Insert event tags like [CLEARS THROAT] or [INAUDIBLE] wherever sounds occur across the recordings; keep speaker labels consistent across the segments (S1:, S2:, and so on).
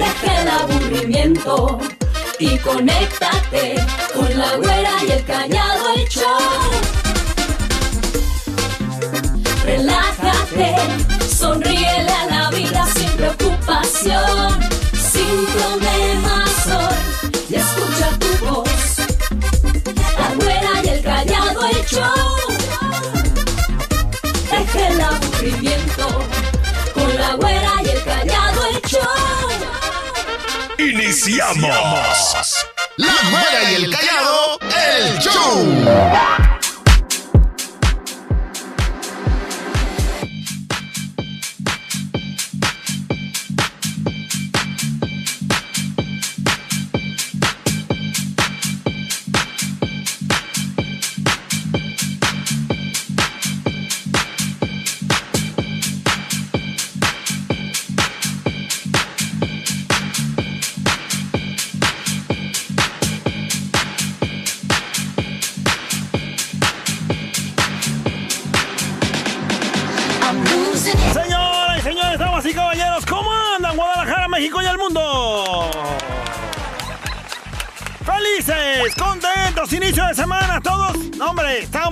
S1: Deja el aburrimiento y conéctate con la güera y el callado el show. Relájate, sonríele a la vida sin preocupación, sin problemas hoy. Y escucha tu voz, la güera y el callado el show. Deja el aburrimiento con la güera y el callado.
S2: Iniciamos. La güera y el callado, el show.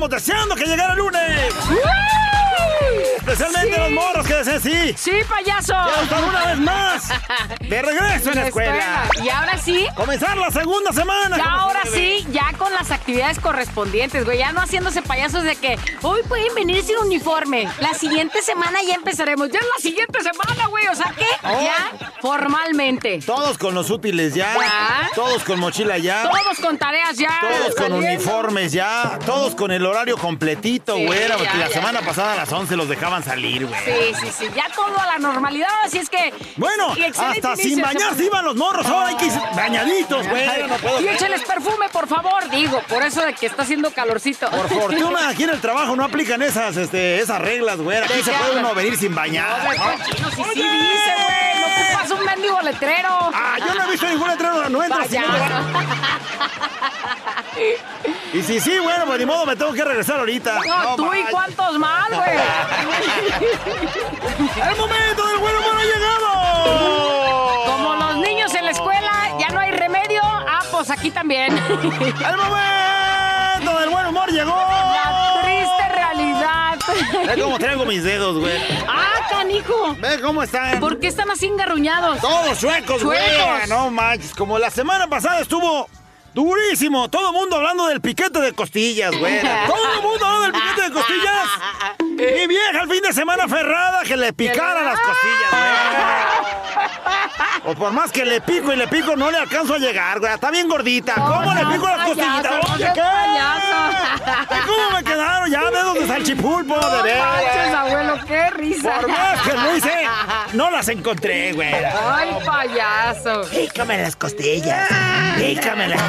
S3: Estábamos deseando que llegara el lunes. Especialmente
S4: Sí.
S3: los morros que dicen sí.
S4: Sí, payaso.
S3: Ya están una vez más. [LAUGHS] De regreso en la escuela.
S4: Y ahora sí.
S3: Comenzar la segunda semana.
S4: Ya ahora sí, ya con las actividades correspondientes, güey. Ya no haciéndose payasos de que hoy pueden venir sin uniforme. La siguiente semana ya empezaremos. Ya es la siguiente semana, güey. O sea que
S3: Oh.
S4: ya formalmente.
S3: Todos con los útiles ya.
S4: Ya.
S3: Todos con mochila ya.
S4: Todos con tareas ya.
S3: Todos con
S4: saliendo.
S3: uniformes ya, todos con el horario completito,
S4: Sí, ya,
S3: porque la
S4: ya.
S3: semana pasada a las 11 los dejaban salir, güey.
S4: Sí, sí, sí. Ya todo a la normalidad. Así es que.
S3: Bueno, hasta sin
S4: inicio de
S3: bañarse iban los morros, ahora hay que ir bañaditos, güey. No puedo
S4: Y
S3: creer.
S4: écheles perfume, por favor, digo, por eso de que está haciendo calorcito.
S3: Por fortuna, aquí en el trabajo no aplican esas, este, esas reglas, güey. Aquí
S4: ¿De
S3: se puede uno venir sin bañar.
S4: No, güey, cochino, sí, dice, güey. No ocupas un mendigo letrero.
S3: Ah, yo no he visto ningún letrero, no entras. si no te
S4: Payaso.
S3: va- [LAUGHS] Y si sí, bueno, pues ni modo, me tengo que regresar ahorita.
S4: No, tú y cuántos más, güey. [LAUGHS]
S3: ¡El momento del buen humor ha llegado! [LAUGHS]
S4: pues aquí también. [LAUGHS]
S3: ¡El momento del buen humor llegó!
S4: La triste realidad.
S3: Ve cómo traigo mis dedos, güey.
S4: Ah, canijo.
S3: Ve cómo están.
S4: ¿Por qué están así engarruñados?
S3: Todos chuecos, güey. No manches, como la semana pasada estuvo durísimo. Todo el mundo hablando del piquete de costillas, güey. [LAUGHS] Todo el mundo hablando del piquete de costillas. [LAUGHS] Mi vieja el fin de semana ferrada que le picara las costillas, güey. O por más que le pico y le pico, no le alcanzo a llegar, güey. Está bien gordita. ¿Cómo le pico las costillitas? Oye, ¿qué? ¿Cómo me quedaron ya dedos de salchipulpo? De
S4: No abuelo, qué risa.
S3: Por más que lo hice, no las encontré, güey.
S4: Ay, payaso.
S3: Pícame las costillas. Pícamelas.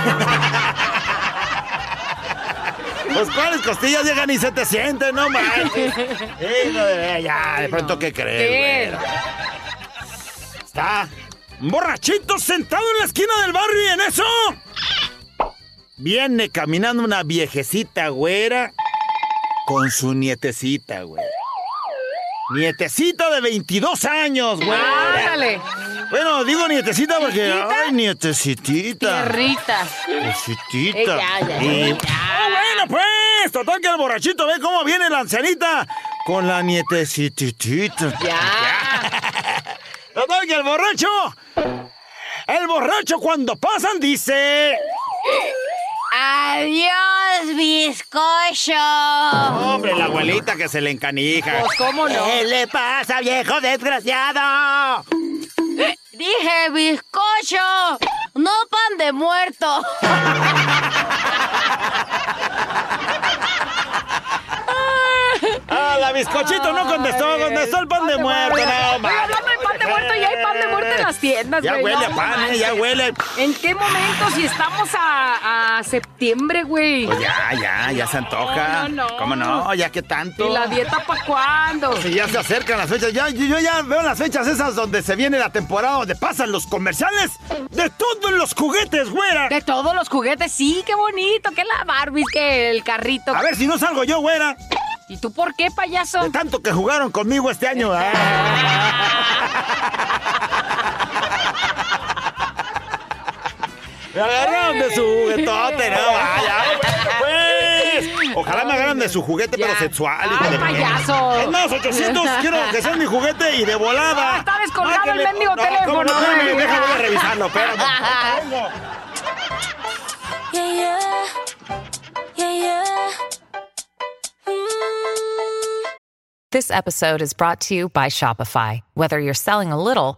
S3: Pues cuáles costillas llegan y se te sienten, no manches. Sí, no, ya, de pronto, ¿qué crees,
S4: ¿Qué?
S3: güey? Está borrachito sentado en la esquina del barrio y en eso... Viene caminando una viejecita güera con su nietecita, güey. Nietecita de 22 años, güey.
S4: Ándale.
S3: Bueno, digo nietecita porque. Ay, nietecitita.
S4: Tierrita.
S3: Nietecita.
S4: Eh, ya, ya,
S3: Y-
S4: ya.
S3: Ah, bueno, pues. Total que el borrachito ve cómo viene la ancianita con la nietecitita.
S4: Ya. [LAUGHS]
S3: Total que el borracho. El borracho cuando pasan dice.
S4: Adiós, bizcocho.
S3: Hombre, la abuelita que se le encanija.
S4: Pues, ¿cómo no?
S3: ¿Qué le pasa, viejo desgraciado?
S4: Dije bizcocho, no pan de muerto. [LAUGHS]
S3: Ah, la bizcochito no contestó, contestó el pan de muerto. No, mames.
S4: hablando de pan de muerto, ya hay pan de muerto en las tiendas,
S3: Ya
S4: güey.
S3: huele
S4: No
S3: a pan, eh, ya huele.
S4: ¿En qué momento? Si estamos a, a septiembre, güey.
S3: Pues ya, ya, ya se antoja.
S4: No, no, no.
S3: ¿Cómo no? Ya que tanto.
S4: ¿Y la dieta para cuándo?
S3: Si ya se acercan las fechas, ya, yo, yo ya veo las fechas esas donde se viene la temporada donde pasan los comerciales de todos los juguetes, güera.
S4: De todos los juguetes, sí, qué bonito, que la Barbie, que el carrito.
S3: A ver si no salgo yo, güera.
S4: ¿Y tú por qué, payaso?
S3: De tanto que jugaron conmigo este año. Ah. [LAUGHS] Me agarraron de su juguetote, no, [LAUGHS] vaya. Pues, ojalá me agarren de su juguete,
S4: Ya.
S3: pero sexual.
S4: Ay, payaso.
S3: Es más, 800, [LAUGHS] quiero que sea mi juguete y de volada.
S4: Ah, está descolgado el mendigo
S3: No, ¿cómo no?
S4: teléfono.
S3: Espérame, déjame revisarlo, [LAUGHS] espérame.
S1: Yeah, yeah. Yeah, yeah. Mm.
S5: This episode is brought to you by Shopify. Whether you're selling a little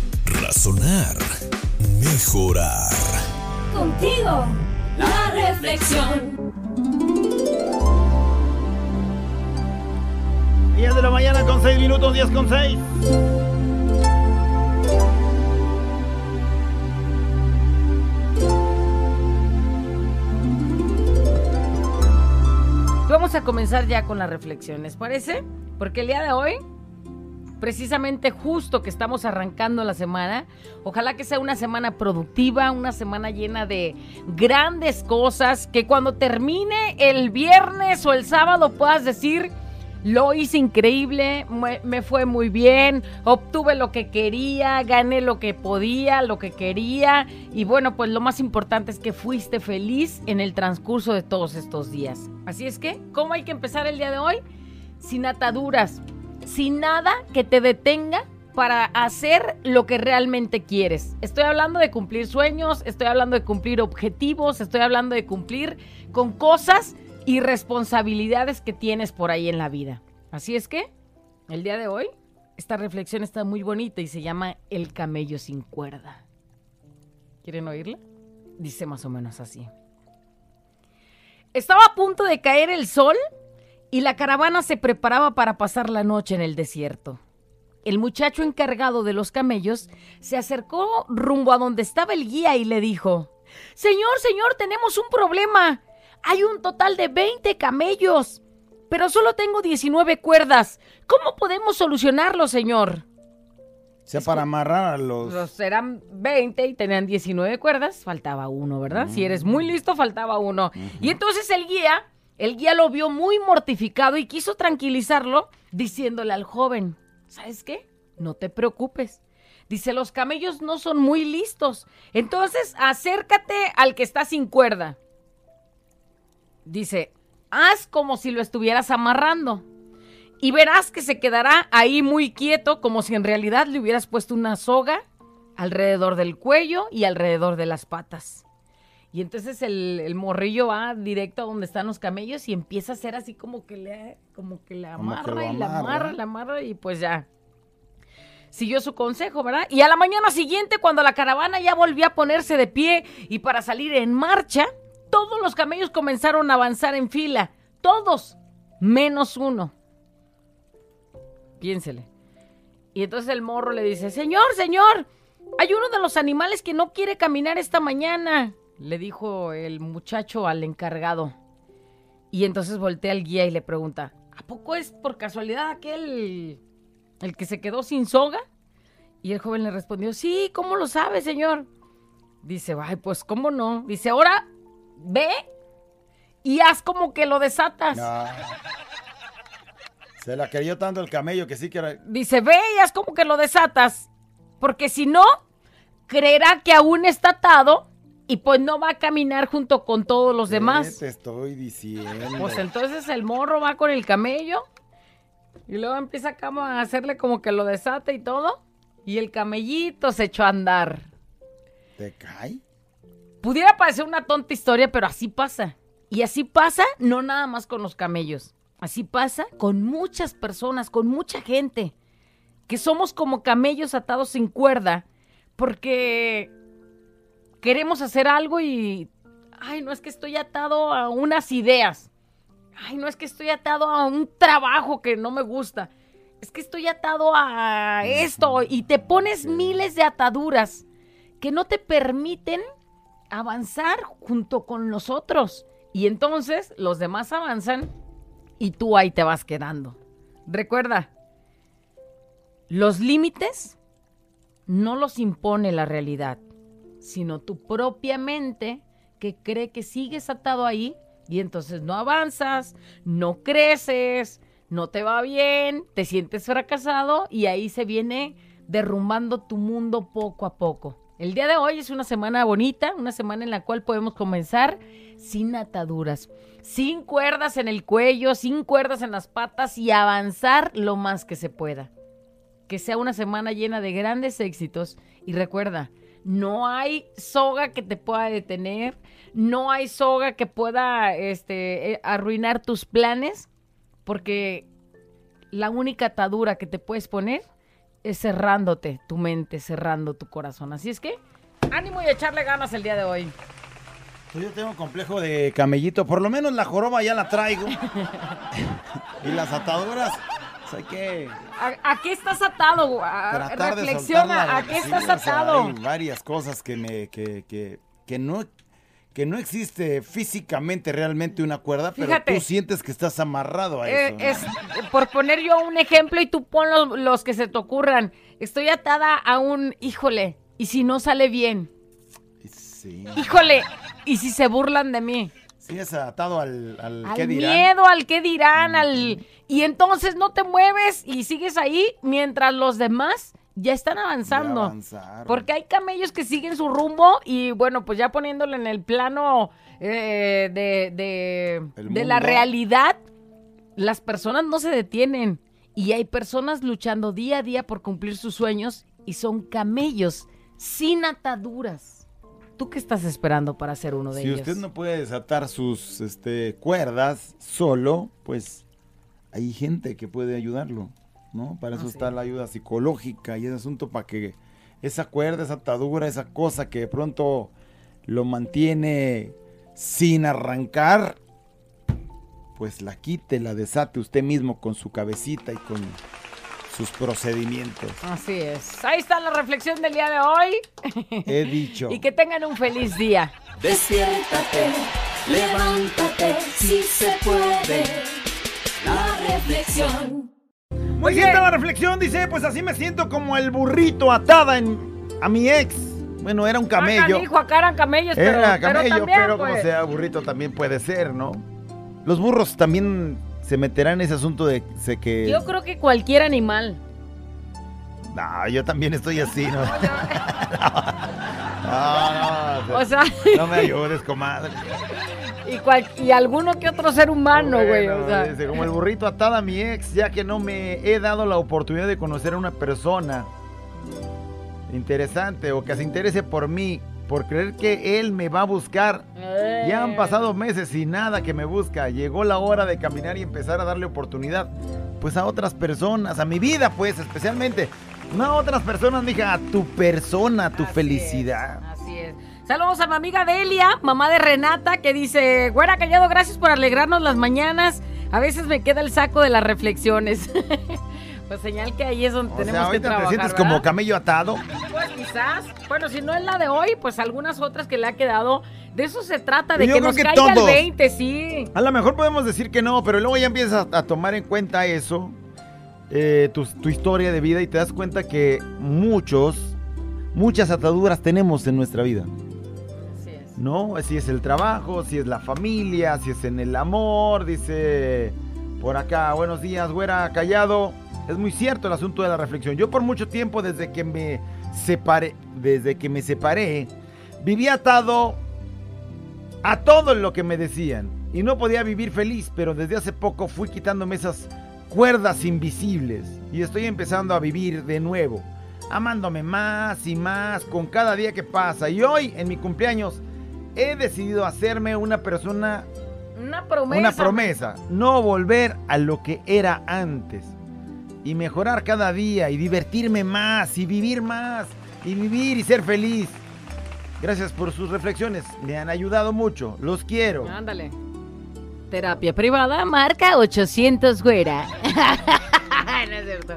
S6: Razonar, mejorar.
S1: Contigo, la reflexión.
S3: 10 de la mañana con 6 minutos, 10 con 6.
S4: Vamos a comenzar ya con la reflexión, ¿les parece? Porque el día de hoy, precisamente justo que estamos arrancando la semana, ojalá que sea una semana productiva, una semana llena de grandes cosas, que cuando termine el viernes o el sábado puedas decir, lo hice increíble, me, fue muy bien, obtuve lo que quería, gané lo que podía, lo que quería y bueno, pues lo más importante es que fuiste feliz en el transcurso de todos estos días. Así es que, ¿cómo hay que empezar el día de hoy? Sin ataduras, sin nada que te detenga para hacer lo que realmente quieres. Estoy hablando de cumplir sueños, estoy hablando de cumplir objetivos, estoy hablando de cumplir con cosas y responsabilidades que tienes por ahí en la vida. Así es que, el día de hoy, esta reflexión está muy bonita y se llama El camello sin cuerda. ¿Quieren oírla? Dice más o menos así. Estaba a punto de caer el sol y la caravana se preparaba para pasar la noche en el desierto. El muchacho encargado de los camellos se acercó rumbo a donde estaba el guía y le dijo, Señor, señor, tenemos un problema. Hay un total de 20 camellos, pero solo tengo 19 cuerdas. ¿Cómo podemos solucionarlo, señor?
S3: O sea, para amarrar a los...
S4: Los eran 20 y tenían 19 cuerdas, faltaba uno, ¿verdad? Si eres muy listo, faltaba uno. Y entonces el guía, el guía lo vio muy mortificado y quiso tranquilizarlo diciéndole al joven, ¿sabes qué? No te preocupes. Dice, los camellos no son muy listos. Entonces, acércate al que está sin cuerda. Dice, haz como si lo estuvieras amarrando. Y verás que se quedará ahí muy quieto, como si en realidad le hubieras puesto una soga alrededor del cuello y alrededor de las patas. Y entonces el, el morrillo va directo a donde están los camellos y empieza a hacer así como que le, como que
S3: que
S4: amarra y la
S3: amarra.
S4: amarra, la amarra y pues ya. Siguió su consejo, ¿verdad? Y a la mañana siguiente, cuando la caravana ya volvió a ponerse de pie y para salir en marcha, todos los camellos comenzaron a avanzar en fila. Todos, menos uno. Piénsele. Y entonces el morro le dice, Señor, señor, hay uno de los animales que no quiere caminar esta mañana, le dijo el muchacho al encargado. Y entonces voltea al guía y le pregunta, ¿a poco es por casualidad aquel el que se quedó sin soga? Y el joven le respondió, sí, ¿cómo lo sabe, señor? Dice, ay, pues, ¿cómo no? Dice, ahora ve y haz como que lo desatas.
S3: No. Se la querió tanto el camello que sí que era...
S4: Dice, ve y haz como que lo desatas. Porque si no, creerá que aún está atado y pues no va a caminar junto con todos los
S3: ¿Qué
S4: demás.
S3: te estoy diciendo?
S4: Pues entonces el morro va con el camello y luego empieza a hacerle como que lo desata y todo. Y el camellito se echó a andar.
S3: ¿Te cae?
S4: Pudiera parecer una tonta historia, pero así pasa. Y así pasa no nada más con los camellos. Así pasa con muchas personas, con mucha gente. Que somos como camellos atados sin cuerda. Porque queremos hacer algo y... Ay, no es que estoy atado a unas ideas. Ay, no es que estoy atado a un trabajo que no me gusta. Es que estoy atado a esto. Y te pones miles de ataduras que no te permiten avanzar junto con nosotros. Y entonces los demás avanzan y tú ahí te vas quedando. Recuerda, los límites no los impone la realidad, sino tu propia mente que cree que sigues atado ahí y entonces no avanzas, no creces, no te va bien, te sientes fracasado y ahí se viene derrumbando tu mundo poco a poco. El día de hoy es una semana bonita, una semana en la cual podemos comenzar sin ataduras, sin cuerdas en el cuello, sin cuerdas en las patas y avanzar lo más que se pueda. Que sea una semana llena de grandes éxitos y recuerda, no hay soga que te pueda detener, no hay soga que pueda este, eh, arruinar tus planes, porque la única atadura que te puedes poner es cerrándote tu mente, cerrando tu corazón. Así es que, ánimo y echarle ganas el día de hoy.
S3: Pues yo tengo complejo de camellito, por lo menos la joroba ya la traigo. [LAUGHS] y las ataduras, pues hay que
S4: ¿A, a qué estás atado? A- reflexiona, ¿a qué
S3: sí,
S4: estás
S3: o sea,
S4: atado?
S3: hay varias cosas que me que, que, que no que no existe físicamente realmente una cuerda, pero tú sientes que estás amarrado a
S4: Eh,
S3: eso. ¿no?
S4: es, por poner yo un ejemplo y tú pon los, los que se te ocurran. Estoy atada a un, híjole, ¿y si no sale bien?
S3: Sí.
S4: Híjole, ¿y si se burlan de mí?
S3: Sí, es atado al, al,
S4: Al
S3: ¿qué dirán?
S4: miedo, al qué dirán, al... Y entonces no te mueves y sigues ahí mientras los demás ya están avanzando.
S3: Ya.
S4: Porque hay camellos que siguen su rumbo y bueno, pues ya poniéndolo en el plano eh, de, de, de la realidad, las personas no se detienen y hay personas luchando día a día por cumplir sus sueños y son camellos sin ataduras. ¿Tú qué estás esperando para ser uno de
S3: Si
S4: ellos?
S3: usted no puede desatar sus este, cuerdas solo, pues hay gente que puede ayudarlo, ¿no? Para eso
S4: Así
S3: está
S4: es.
S3: la ayuda psicológica y ese asunto para que esa cuerda, esa atadura, esa cosa que de pronto lo mantiene sin arrancar, pues la quite, la desate usted mismo con su cabecita y con sus procedimientos.
S4: Así es. Ahí está la reflexión del día de hoy.
S3: He dicho. [LAUGHS]
S4: y que tengan un feliz día.
S1: Despiértate, levántate, si se puede. La reflexión.
S3: Muy bien, la reflexión dice, pues así me siento como el burrito atada en, a mi ex. Bueno, era un camello.
S4: Dijo acá eran camellos,
S3: Era
S4: pero
S3: camello,
S4: también,
S3: pero como
S4: pues,
S3: sea burrito también puede ser, ¿no? Los burros también se meterán en ese asunto de sé que...
S4: Yo creo que cualquier animal.
S3: No, yo también estoy así, ¿no? [LAUGHS] [LAUGHS] no, no,
S4: O sea,
S3: no me ayudes, comadre.
S4: y, cual- y alguno que otro ser humano, güey.
S3: Bueno,
S4: o sea.
S3: como el burrito atada a mi ex, ya que no me he dado la oportunidad de conocer a una persona interesante o que se interese por mí, por creer que él me va a buscar. Ya han
S4: Eh.
S3: pasado meses y nada que me busca. Llegó la hora de caminar y empezar a darle oportunidad. Pues a otras personas, a mi vida, pues, especialmente. No a otras personas, mija, a tu persona, a tu
S4: Así
S3: felicidad.
S4: es, así es. Saludos a mi amiga Delia, mamá de Renata, que dice, güera callado, gracias por alegrarnos las mañanas. A veces me queda el saco de las reflexiones. [LAUGHS] pues señal que ahí es donde
S3: O
S4: tenemos
S3: sea,
S4: que trabajar,
S3: te sientes
S4: ¿verdad?
S3: como camello atado.
S4: Pues quizás, bueno, si no es la de hoy, pues algunas otras que le ha quedado. De eso se trata, de
S3: Yo
S4: que nos
S3: que
S4: caiga
S3: todos.
S4: el 20, sí.
S3: A lo mejor podemos decir que no, pero luego ya empiezas a, tomar en cuenta eso, eh, tu, tu historia de vida y te das cuenta que muchos, muchas ataduras tenemos en nuestra vida.
S4: Así es.
S3: ¿No? Si es el trabajo, si es la familia, si es en el amor, dice por acá, buenos días, güera, callado. Es muy cierto el asunto de la reflexión. Yo por mucho tiempo, desde que me separé, desde que me separé, viví atado a todo lo que me decían. Y no podía vivir feliz, pero desde hace poco fui quitándome esas cuerdas invisibles. Y estoy empezando a vivir de nuevo. Amándome más y más con cada día que pasa. Y hoy, en mi cumpleaños, he decidido hacerme una persona,
S4: Una promesa.
S3: una promesa. No volver a lo que era antes. Y mejorar cada día y divertirme más y vivir más. Y vivir y ser feliz. Gracias por sus reflexiones. Me han ayudado mucho. Los quiero.
S4: Ándale. Terapia privada, marca 800 güera. [LAUGHS] [LAUGHS] no es cierto.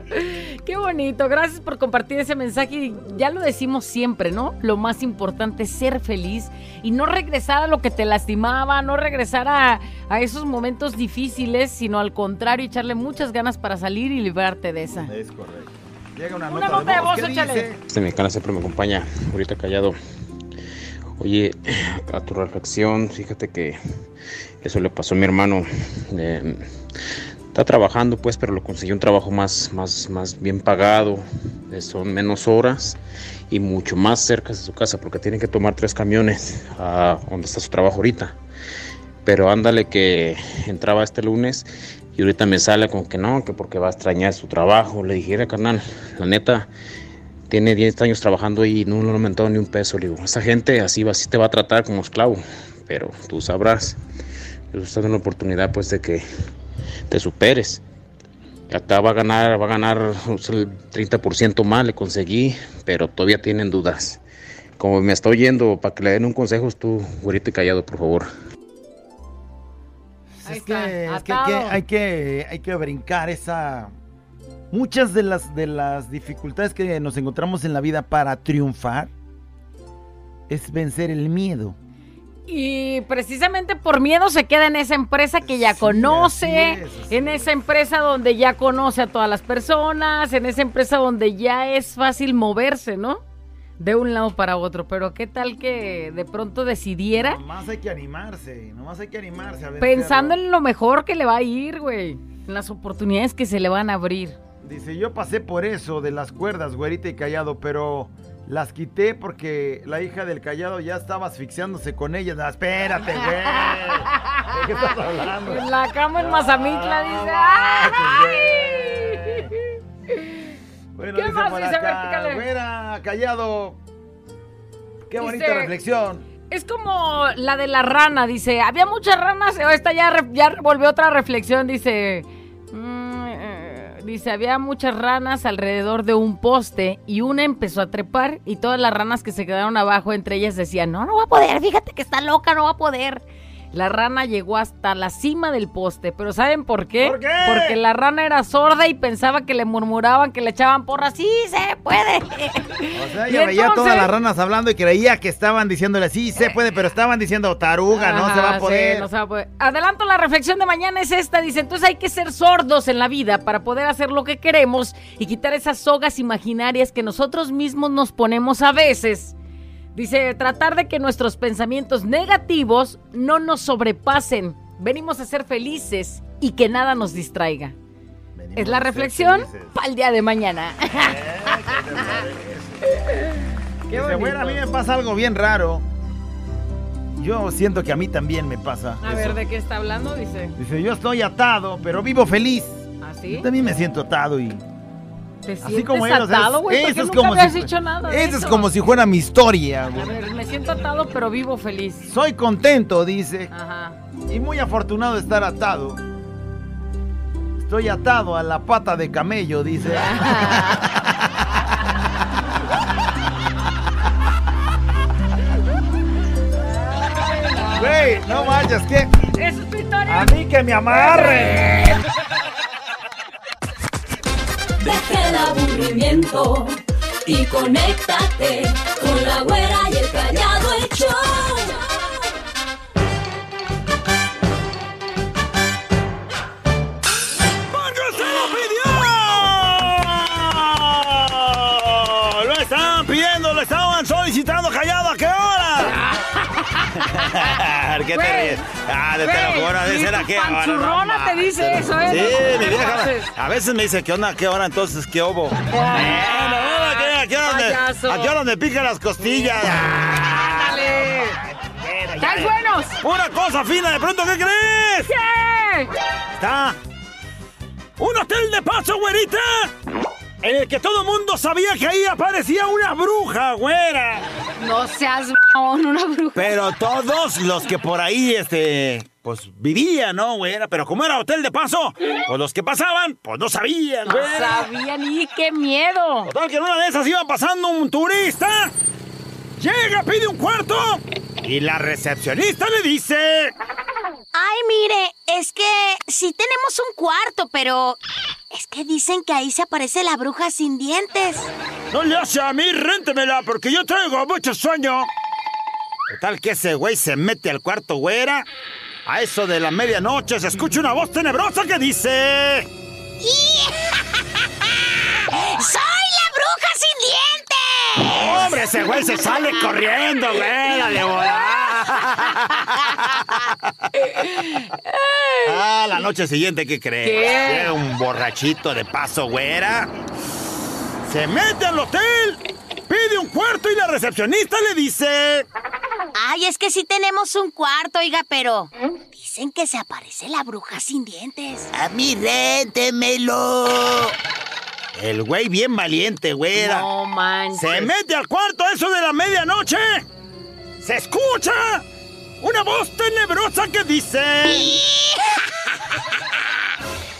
S4: Qué bonito, gracias por compartir ese mensaje. Y Ya lo decimos siempre, ¿no? Lo más importante es ser feliz y no regresar a lo que te lastimaba, no regresar a, a esos momentos difíciles, sino al contrario, echarle muchas ganas para salir y librarte de esa.
S3: Es correcto. Llega una,
S4: Una nota de voz,
S3: ¿qué
S4: échale.
S7: Este mexicano siempre me acompaña, ahorita callado. Oye, a tu reflexión, fíjate que eso le pasó a mi hermano. Eh, está trabajando, pues, pero lo consiguió un trabajo más, más, más bien pagado. eh, son menos horas y mucho más cerca de su casa, porque tiene que tomar tres camiones a donde está su trabajo ahorita. Pero ándale que entraba este lunes y ahorita me sale con que no, que porque va a extrañar su trabajo. Le dije, "Mira, carnal, la neta, tiene 10 años trabajando y no le ha aumentado ni un peso. Le digo, esa gente así, va, así te va a tratar como esclavo, pero tú sabrás. Yo estoy dando la oportunidad pues de que te superes. Acá va a ganar, va a ganar sea, el 30% más, le conseguí, pero todavía tienen dudas. Como me está oyendo, para que le den un consejo, tú, güerito y callado, por favor.
S4: Ahí
S3: Es que, es que hay que hay que brincar esa muchas de las de las dificultades que nos encontramos en la vida para triunfar es vencer el miedo.
S4: Y precisamente por miedo se queda en esa empresa que ya
S3: Sí,
S4: conoce,
S3: así es, así
S4: en esa empresa donde ya conoce a todas las personas, en esa empresa donde ya es fácil moverse, ¿no? De un lado para otro. Pero qué tal que de pronto decidiera
S3: Nomás hay que animarse, nomás hay que animarse a
S4: pensando en lo mejor que le va a ir, güey. En las oportunidades que se le van a abrir.
S3: Dice, yo pasé por eso de las cuerdas, güerita y callado, pero las quité porque la hija del callado ya estaba asfixiándose con ella. No, espérate, güey. ¿De qué estás hablando?
S4: En la cama en Mazamitla dice,
S3: manches,
S4: ¡ay!
S3: Bueno,
S4: ¿Qué
S3: dice
S4: más dice?
S3: Acá, güera, callado. Qué bonita reflexión.
S4: Es como la de la rana, dice, había muchas ranas, esta ya, ya volvió otra reflexión, dice, dice, había muchas ranas alrededor de un poste y una empezó a trepar y todas las ranas que se quedaron abajo entre ellas decían, no, no va a poder, fíjate que está loca, no va a poder. La rana llegó hasta la cima del poste, pero ¿saben por qué?
S3: ¿Por qué?
S4: Porque la rana era sorda y pensaba que le murmuraban, que le echaban porras, sí se puede.
S3: O sea, ella veía
S4: entonces-
S3: todas las ranas hablando y creía que estaban diciéndole, sí, se puede, pero estaban diciendo, taruga, no se va a poder.
S4: sí, no se va a poder. Adelanto la reflexión de mañana es esta. Dice, entonces hay que ser sordos en la vida para poder hacer lo que queremos y quitar esas sogas imaginarias que nosotros mismos nos ponemos a veces. Dice, tratar de que nuestros pensamientos negativos no nos sobrepasen. Venimos a ser felices y que nada nos distraiga.
S3: Venimos
S4: Es la reflexión para el día de mañana. [LAUGHS] Qué
S3: Dice, bueno, a mí me pasa algo bien raro. Yo siento que a mí también me pasa.
S4: A
S3: eso.
S4: ver, ¿de qué está hablando? Dice,
S3: Dice, yo estoy atado, pero vivo feliz.
S4: ¿así?
S3: Yo también me siento atado y
S4: ¿Te
S3: así como él. o sea,
S4: atado, güey? ¿Por
S3: eso
S4: qué
S3: es como si,
S4: dicho nada de
S3: eso es
S4: eso?
S3: como si fuera mi historia.
S4: A
S3: güey.
S4: ver, me siento atado, pero vivo feliz.
S3: Soy contento, dice,
S4: Ajá.
S3: y muy afortunado de estar atado. Estoy atado a la pata de camello, dice. [LAUGHS] Güey, no manches, que
S4: ¿Esa es tu historia?
S3: a mí que me amarre.
S1: Deja el aburrimiento y conéctate con la güera y el callado show. [LAUGHS]
S3: ¿Qué te ríes? Ah, de te
S4: güey,
S3: lo juro, de
S4: ni
S3: ser
S4: tu
S3: a qué hora.
S4: panzurrona
S3: no
S4: te dice eso, ¿eh?
S3: Sí, mi vieja. A veces me dice, ¿qué onda? ¿A qué hora entonces? ¿Qué hubo? ¿a qué- ¿a qué hora me-
S4: Payaso.
S3: ¿A qué hora me pican las costillas?
S4: ¡Ándale! ¡Están buenos!
S3: Una cosa fina, de pronto, ¿qué crees?
S4: ¿Qué?
S3: Está un hotel de paso, güerita. En el que todo el mundo sabía que ahí aparecía una bruja, güera.
S4: No seas m******, una bruja.
S3: Pero todos los que por ahí, este, pues vivían, ¿no, güera? Pero como era hotel de paso, pues los que pasaban, pues no sabían,
S4: No
S3: güera.
S4: sabía ni qué miedo.
S3: Total que en una de esas iba pasando un turista. Llega, pide un cuarto. Y la recepcionista le dice...
S8: Ay, mire, es que sí tenemos un cuarto, pero Es que dicen que ahí se aparece la bruja sin dientes.
S3: No le hace a mí, réntemela, porque yo traigo mucho sueño. ¿Qué tal que ese güey se mete al cuarto, güera? A eso de la medianoche se escucha una voz tenebrosa que dice... [LAUGHS]
S8: ¡Soy la bruja sin dientes!
S3: ¡Hombre, ese güey se sale corriendo! ¡Dale, volá! [LAUGHS] Ah, la noche siguiente, ¿qué crees? Un borrachito de paso, güera. Se mete al hotel, pide un cuarto y la recepcionista le dice...
S8: Ay, es que sí tenemos un cuarto, oiga, pero dicen que se aparece la bruja sin dientes.
S3: A mí réntemelo. El güey bien valiente, güera.
S4: No manches.
S3: Se mete al cuarto a eso de la medianoche. Se escucha una voz tenebrosa que dice... [LAUGHS]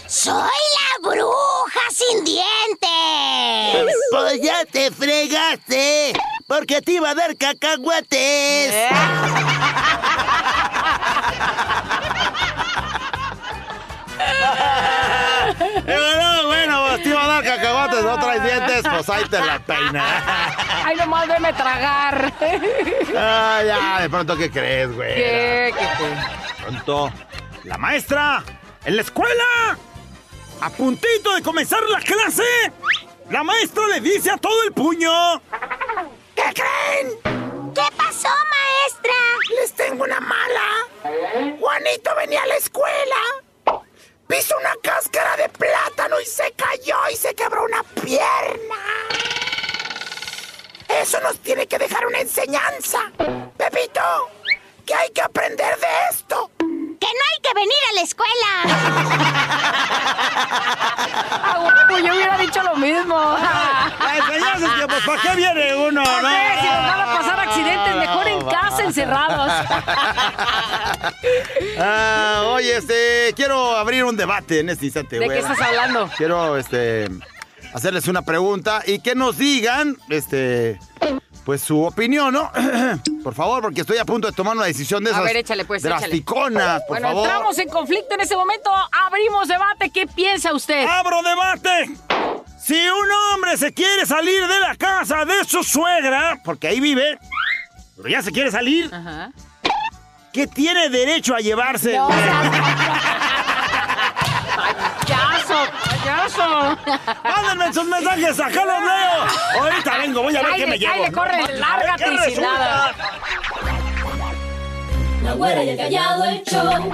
S8: ¡Soy la bruja sin dientes!
S3: Pues ya te fregaste, porque te iba a dar cacahuates. [LAUGHS] bueno, bueno, pues te iba a dar cacahuates, no traes dientes, pues ahí te la peina.
S4: Ay, nomás déme tragar.
S3: Ah, ya, de pronto, ¿qué crees, güey?
S4: ¿Qué? ¿Qué? qué?
S3: pronto, la maestra, en la escuela, a puntito de comenzar la clase, la maestra le dice a todo el puño... ¿Qué creen?
S8: ¿Qué pasó, maestra?
S3: Les tengo una mala. Juanito venía a la escuela. Pisó una cáscara de plátano y se cayó y se quebró una pierna. Eso nos tiene que dejar una enseñanza. Pepito, que hay que aprender de esto.
S8: ¡Que no hay que venir a la escuela! [LAUGHS]
S4: Ah, huevo, yo hubiera dicho lo mismo.
S3: La enseñanza es que, pues, ¿para qué viene uno,
S4: No
S3: no?
S4: si nos van a pasar accidentes, mejor en casa, encerrados. [LAUGHS]
S3: Ah, oye, este, quiero abrir un debate en este instante,
S4: ¿De
S3: güey.
S4: qué estás hablando?
S3: Quiero, este, hacerles una pregunta y que nos digan, este, pues su opinión, ¿no? [CLEARS THROAT] por favor, porque estoy a punto de tomar una decisión de
S4: A
S3: esas.
S4: ver, échale, pues, échale.
S3: drasticonas, por
S4: bueno,
S3: favor.
S4: entramos en conflicto en ese momento. Abrimos debate. ¿Qué piensa usted?
S3: ¡Abro debate! Si un hombre se quiere salir de la casa de su suegra, porque ahí vive, pero ya se quiere salir,
S4: Ajá.
S3: ¿qué tiene derecho a llevarse?
S4: No, Payaso, payaso.
S3: Mándenme sus mensajes, acá los leo. Ahorita vengo, voy a ver
S4: Ay,
S3: qué
S4: le-
S3: me llevo.
S4: ay, le corre, lárgate y sin
S3: resulta.
S4: nada.
S1: La güera y el callado el show.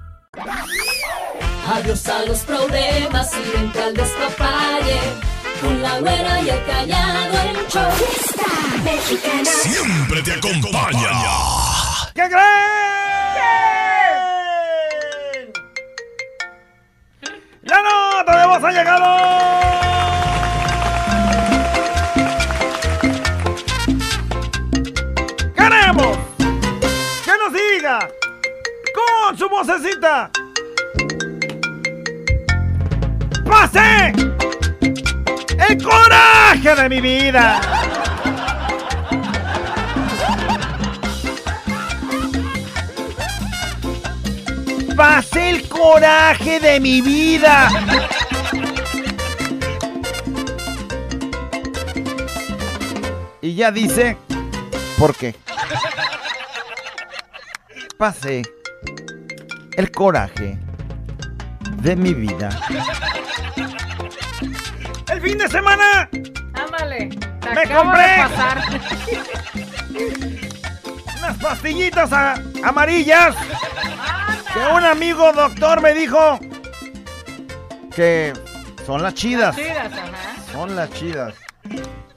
S1: Adiós a los problemas y vente al despapalle. Con la güera y el callado el show. Fiesta mexicana.
S6: Siempre te acompaña.
S3: ¿Qué creen? ¡La nota de voz ha llegado! ¡Queremos que nos diga su vocecita! ¡Pase! ¡El coraje de mi vida! pasé el coraje de mi vida. Y ya dice, ¿por qué? Pasé el coraje de mi vida. El fin de semana
S4: Ándale. Te
S3: Me
S4: acabo
S3: compré.
S4: de pasar. [LAUGHS]
S3: unas pastillitas a- amarillas que un amigo doctor me dijo que son las chidas.
S4: Chidas, ajá.
S3: Son las chidas.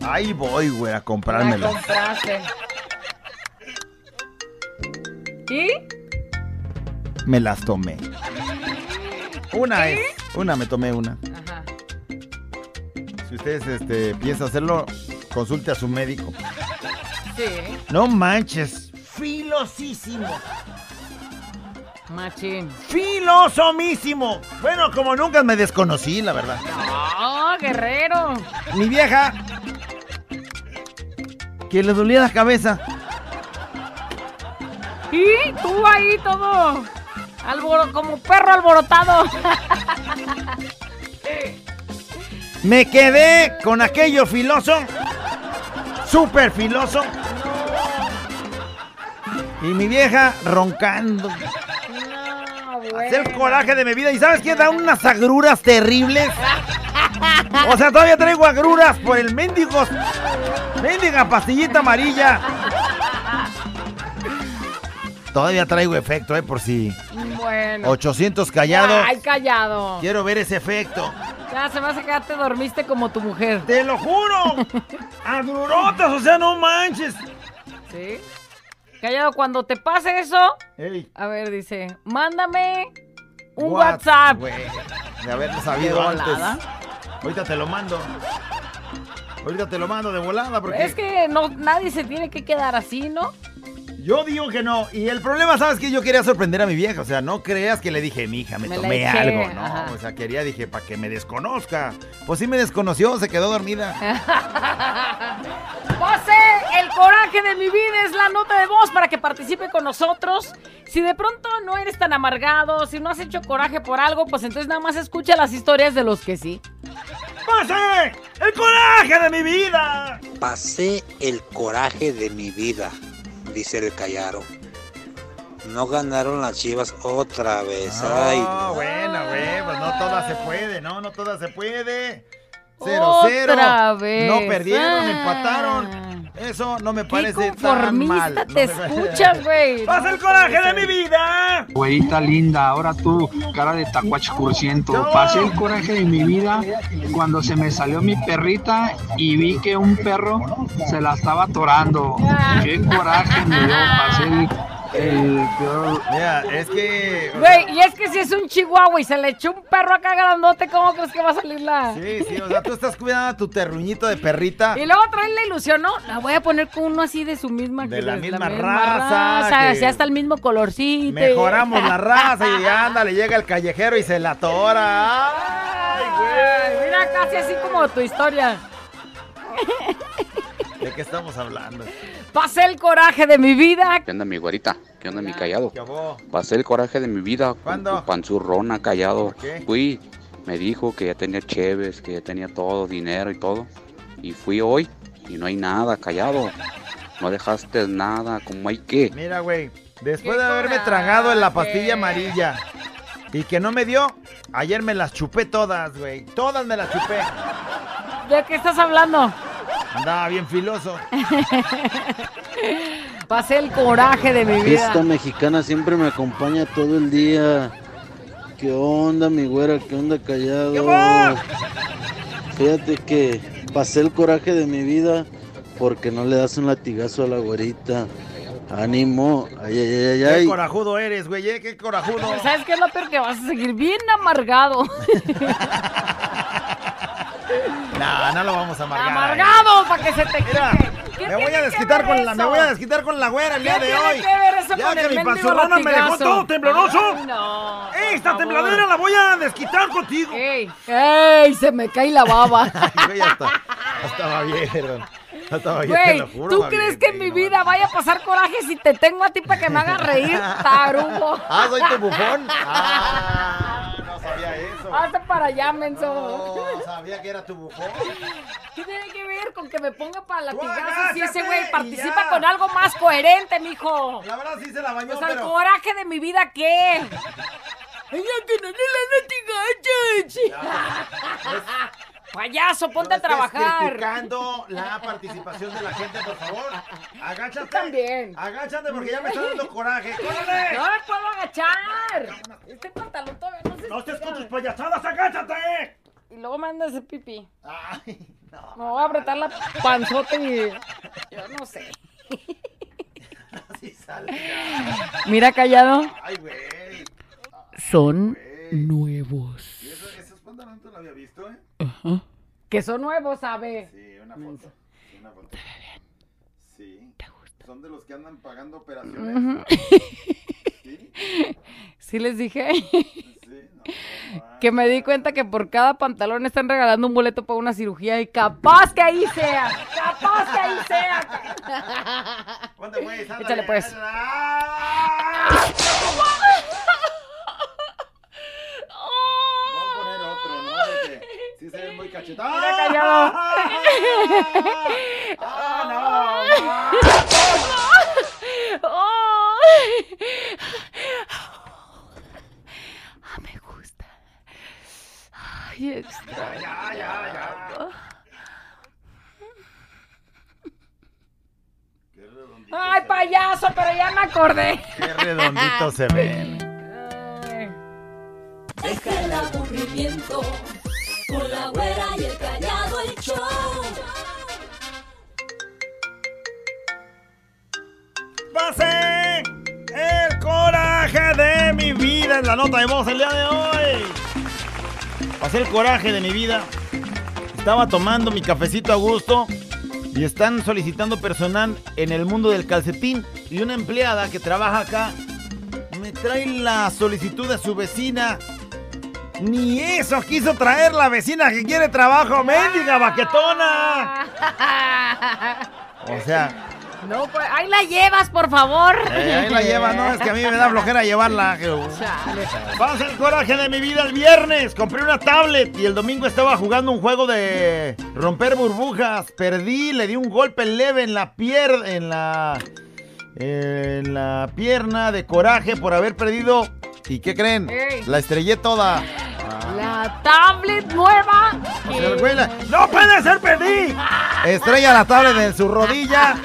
S3: Ahí voy, güey, a
S4: La
S3: comprármelas.
S4: compraste. ¿Y?
S3: Me las tomé. Una es. Una me tomé una.
S4: Ajá.
S3: Si ustedes este, piensan hacerlo, consulte a su médico.
S4: Sí.
S3: No manches. Filosísimo.
S4: Machín.
S3: Filosomísimo. Bueno, como nunca me desconocí, la verdad.
S4: ¡Oh, guerrero!
S3: Mi vieja. Que le dolía la cabeza.
S4: Y tú ahí todo. Alboro- como perro alborotado.
S3: Me quedé con aquello filoso. Súper filoso. Y mi vieja roncando.
S4: No,
S3: Es el coraje de mi vida. ¿Y sabes qué? Da unas agruras terribles. O sea, todavía traigo agruras por el mendigo. Mendiga pastillita amarilla. Todavía traigo efecto, ¿eh? Por si.
S4: Bueno.
S3: 800 callado.
S4: Ay, callado.
S3: Quiero ver ese efecto.
S4: Ya se me hace que ya te dormiste como tu mujer.
S3: ¡Te lo juro! [LAUGHS] ¡Agrurotas! O sea, no manches.
S4: ¿Sí? Callado, cuando te pase eso,
S3: Ey,
S4: a ver, dice, mándame un
S3: what,
S4: WhatsApp.
S3: de haberlo sabido
S4: De
S3: antes. Ahorita te lo mando. Ahorita te lo mando de volada porque
S4: Es que no, nadie se tiene que quedar así, ¿no?
S3: Yo digo que no. Y el problema, ¿sabes qué? Yo quería sorprender a mi vieja. O sea, no creas que le dije, mija, me,
S4: Me
S3: tomé
S4: eché,
S3: algo. No,
S4: ajá.
S3: o sea, quería, dije, para que me desconozca. Pues sí me desconoció, se quedó dormida. [LAUGHS]
S4: Pase el coraje de mi vida es la nota de voz para que participe con nosotros. Si de pronto no eres tan amargado, si no has hecho coraje por algo, pues entonces nada más escucha las historias de los que sí.
S3: ¡Pase! ¡El coraje de mi vida!
S9: Pasé el coraje de mi vida, dice el Callaro. No ganaron las chivas otra vez. Ay,
S3: No, bueno, güey, pues no todas se puede, no, no todas se puede. Cero,
S4: Otra
S3: cero.
S4: vez.
S3: No perdieron,
S4: Ah.
S3: empataron. Eso no me
S4: Qué
S3: parece tan
S4: conformista
S3: mal.
S4: te
S3: No me-
S4: escuchas, güey.
S3: ¡Pasa el coraje de mi vida!
S10: Güerita linda, ahora tú, cara de tacuachcurciento. Pasé el coraje de mi vida cuando se me salió mi perrita y vi que un perro se la estaba atorando. Qué coraje me dio, pasé el, el peor.
S3: Mira, es que.
S4: Güey, y es que si es un chihuahua y se le echó un perro acá grandote, ¿cómo crees que va a salir la...?
S3: Sí, sí, o sea, tú estás cuidando a tu terruñito de perrita.
S4: Y luego trae la ilusión, ¿no? La voy a poner con uno así de su misma...
S3: De la misma raza,
S4: raza,
S3: que-
S4: así hasta el mismo colorcito. [LAUGHS]
S3: Mejoramos la raza y [LAUGHS] ándale, llega el callejero y se la atora. ¡Ay,
S4: Ay, Mira, casi así como tu historia.
S3: ¿De qué estamos hablando?
S4: Pasé el coraje de mi vida.
S7: ¿Qué onda mi güerita? ¿Qué onda mi callado? Pasé el coraje de mi vida
S3: ¿Cuándo?
S7: panzurrona callado.
S3: ¿Por qué?
S7: Fui, me dijo que ya tenía cheves, que ya tenía todo, dinero y todo. Y fui hoy y no hay nada, callado. No dejaste nada, como hay que.
S3: Mira, güey, después de haberme
S4: coraje.
S3: tragado en la pastilla amarilla y que no me dio, ayer me las chupé todas, güey. Todas me las chupé.
S4: ¿De qué estás hablando?
S3: Andaba bien filoso. [LAUGHS]
S4: Pasé el coraje de mi vida.
S11: Esta mexicana siempre me acompaña todo el día. ¿Qué onda, mi güera? ¿Qué onda, callado?
S3: ¿Qué?
S11: Fíjate que pasé el coraje de mi vida porque no le das un latigazo a la güerita. Ánimo. Ay, ay, ay,
S3: Qué
S11: ay.
S3: corajudo eres, güey, eh, qué corajudo.
S4: ¿Sabes qué es lo peor? Que vas a seguir bien amargado. [LAUGHS]
S3: No, no lo vamos a amargar.
S4: amargado para que se te quite. ¿Qué
S3: me voy a desquitar con la, me voy a desquitar con la güera el día
S4: ¿Qué
S3: de hoy.
S4: que ver eso
S3: ya
S4: con
S3: que
S4: el
S3: mi panzurrona me dejó todo tembloroso.
S4: Ay, no,
S3: Esta tembladera la voy a desquitar contigo.
S4: ¡Ey! ¡Ey! Se me cae la baba. [LAUGHS]
S3: Ay, hasta va bien, hermano. [LAUGHS]
S4: Güey. ¿tú crees que en mi vida vaya a pasar coraje si te tengo a ti para que me hagas reír, [LAUGHS] tarugo?
S3: Ah, soy tu bufón. [LAUGHS] Ah, no sabía eso.
S4: Hazte para allá, menso.
S3: No, sabía que era tu bufón.
S4: ¿Qué tiene que ver con que me ponga para latigazos si ese güey participa con algo más coherente, mijo?
S3: La verdad sí se la bañó,
S4: O sea, el
S3: pero...
S4: coraje de mi vida, ¿qué? ¡Ay, ya que no le latigaches! Payaso, ponte a
S3: estés
S4: trabajar.
S3: criticando la participación de la gente, por favor. Agáchate.
S4: Tú también.
S3: Agáchate porque ya me está dando coraje. ¡Córrele!
S4: ¡No me puedo agachar! Este pantalón todavía no se
S3: ¡No estés con tus payasadas! ¡Agáchate!
S4: Y luego me anda a hacer pipí.
S3: Ay, no.
S4: Me voy a apretar la panzota y... Yo no sé.
S3: Así sale.
S4: Mira, callado.
S3: Ay, güey.
S4: Son nuevos.
S3: ¿Y eso, esos pantalones tú lo había visto, eh?
S4: Que son nuevos, ¿sabe?
S3: Sí, una foto. Una foto. Sí. Son de los que andan pagando operaciones.
S4: Ujú. [LAUGHS] Sí les dije. [LAUGHS] Que me di cuenta que por cada pantalón están regalando un boleto para una cirugía y capaz que ahí sea. Capaz que ahí sea.
S3: Ponte, pues,
S4: Échale pues.
S3: Voy a poner otro, ¿no? Porque sí se ve muy cachetón.
S4: Mira, callado.
S3: ¡Ah,
S4: Ah, me gusta. Ay, extra.
S3: Ya, ya, ya.
S4: Ay, payaso, pero ya me acordé.
S3: Qué redonditos se ven.
S1: Deja el aburrimiento con la güera y el callado el show.
S3: El coraje de mi vida es la nota de voz el día de hoy. Pasé el coraje de mi vida. Estaba tomando mi cafecito a gusto y están solicitando personal en el mundo del calcetín. Y una empleada que trabaja acá me trae la solicitud de su vecina. Ni eso quiso traer la vecina que quiere trabajo, mendiga baquetona. [LAUGHS] O sea,
S4: No, pues ahí la llevas, por favor.
S3: Eh, ahí la lleva, no, es que a mí me da flojera llevarla.
S4: Chale.
S3: Pasa el coraje de mi vida el viernes. Compré una tablet y el domingo estaba jugando un juego de romper burbujas. Perdí, le di un golpe leve en la pierna, en la, en la pierna de coraje por haber perdido. ¿Y qué creen? La estrellé toda.
S4: La tablet nueva.
S3: O sea, el güey la- ¡No puede ser, perdí! Estrella la tablet en su rodilla.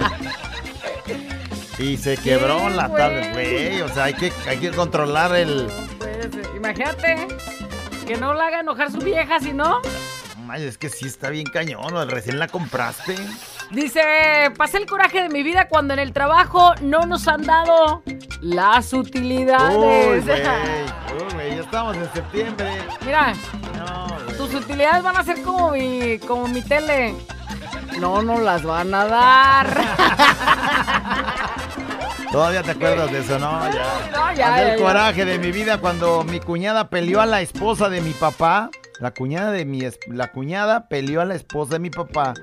S3: Y se quebró
S4: Sí,
S3: la
S4: güey.
S3: tablet, güey. O sea, hay que, hay que controlar el.
S4: Pues, imagínate que no la haga enojar su vieja, si no.
S3: Ay, es que sí está bien cañón, ¿no? recién la compraste.
S4: Dice, pasé el coraje de mi vida cuando en el trabajo no nos han dado las
S3: Uy,
S4: utilidades.
S3: güey. [LAUGHS] Uy, güey, ya estamos en septiembre.
S4: Mira,
S3: No, güey.
S4: tus utilidades van a ser como mi, como mi tele. No nos las van a dar. [LAUGHS]
S3: Todavía te acuerdas de eso, ¿no? Ya.
S4: No, ya,
S3: el coraje de mi vida cuando mi cuñada peleó a la esposa de mi papá. La cuñada de mi es- la cuñada peleó a la esposa de mi papá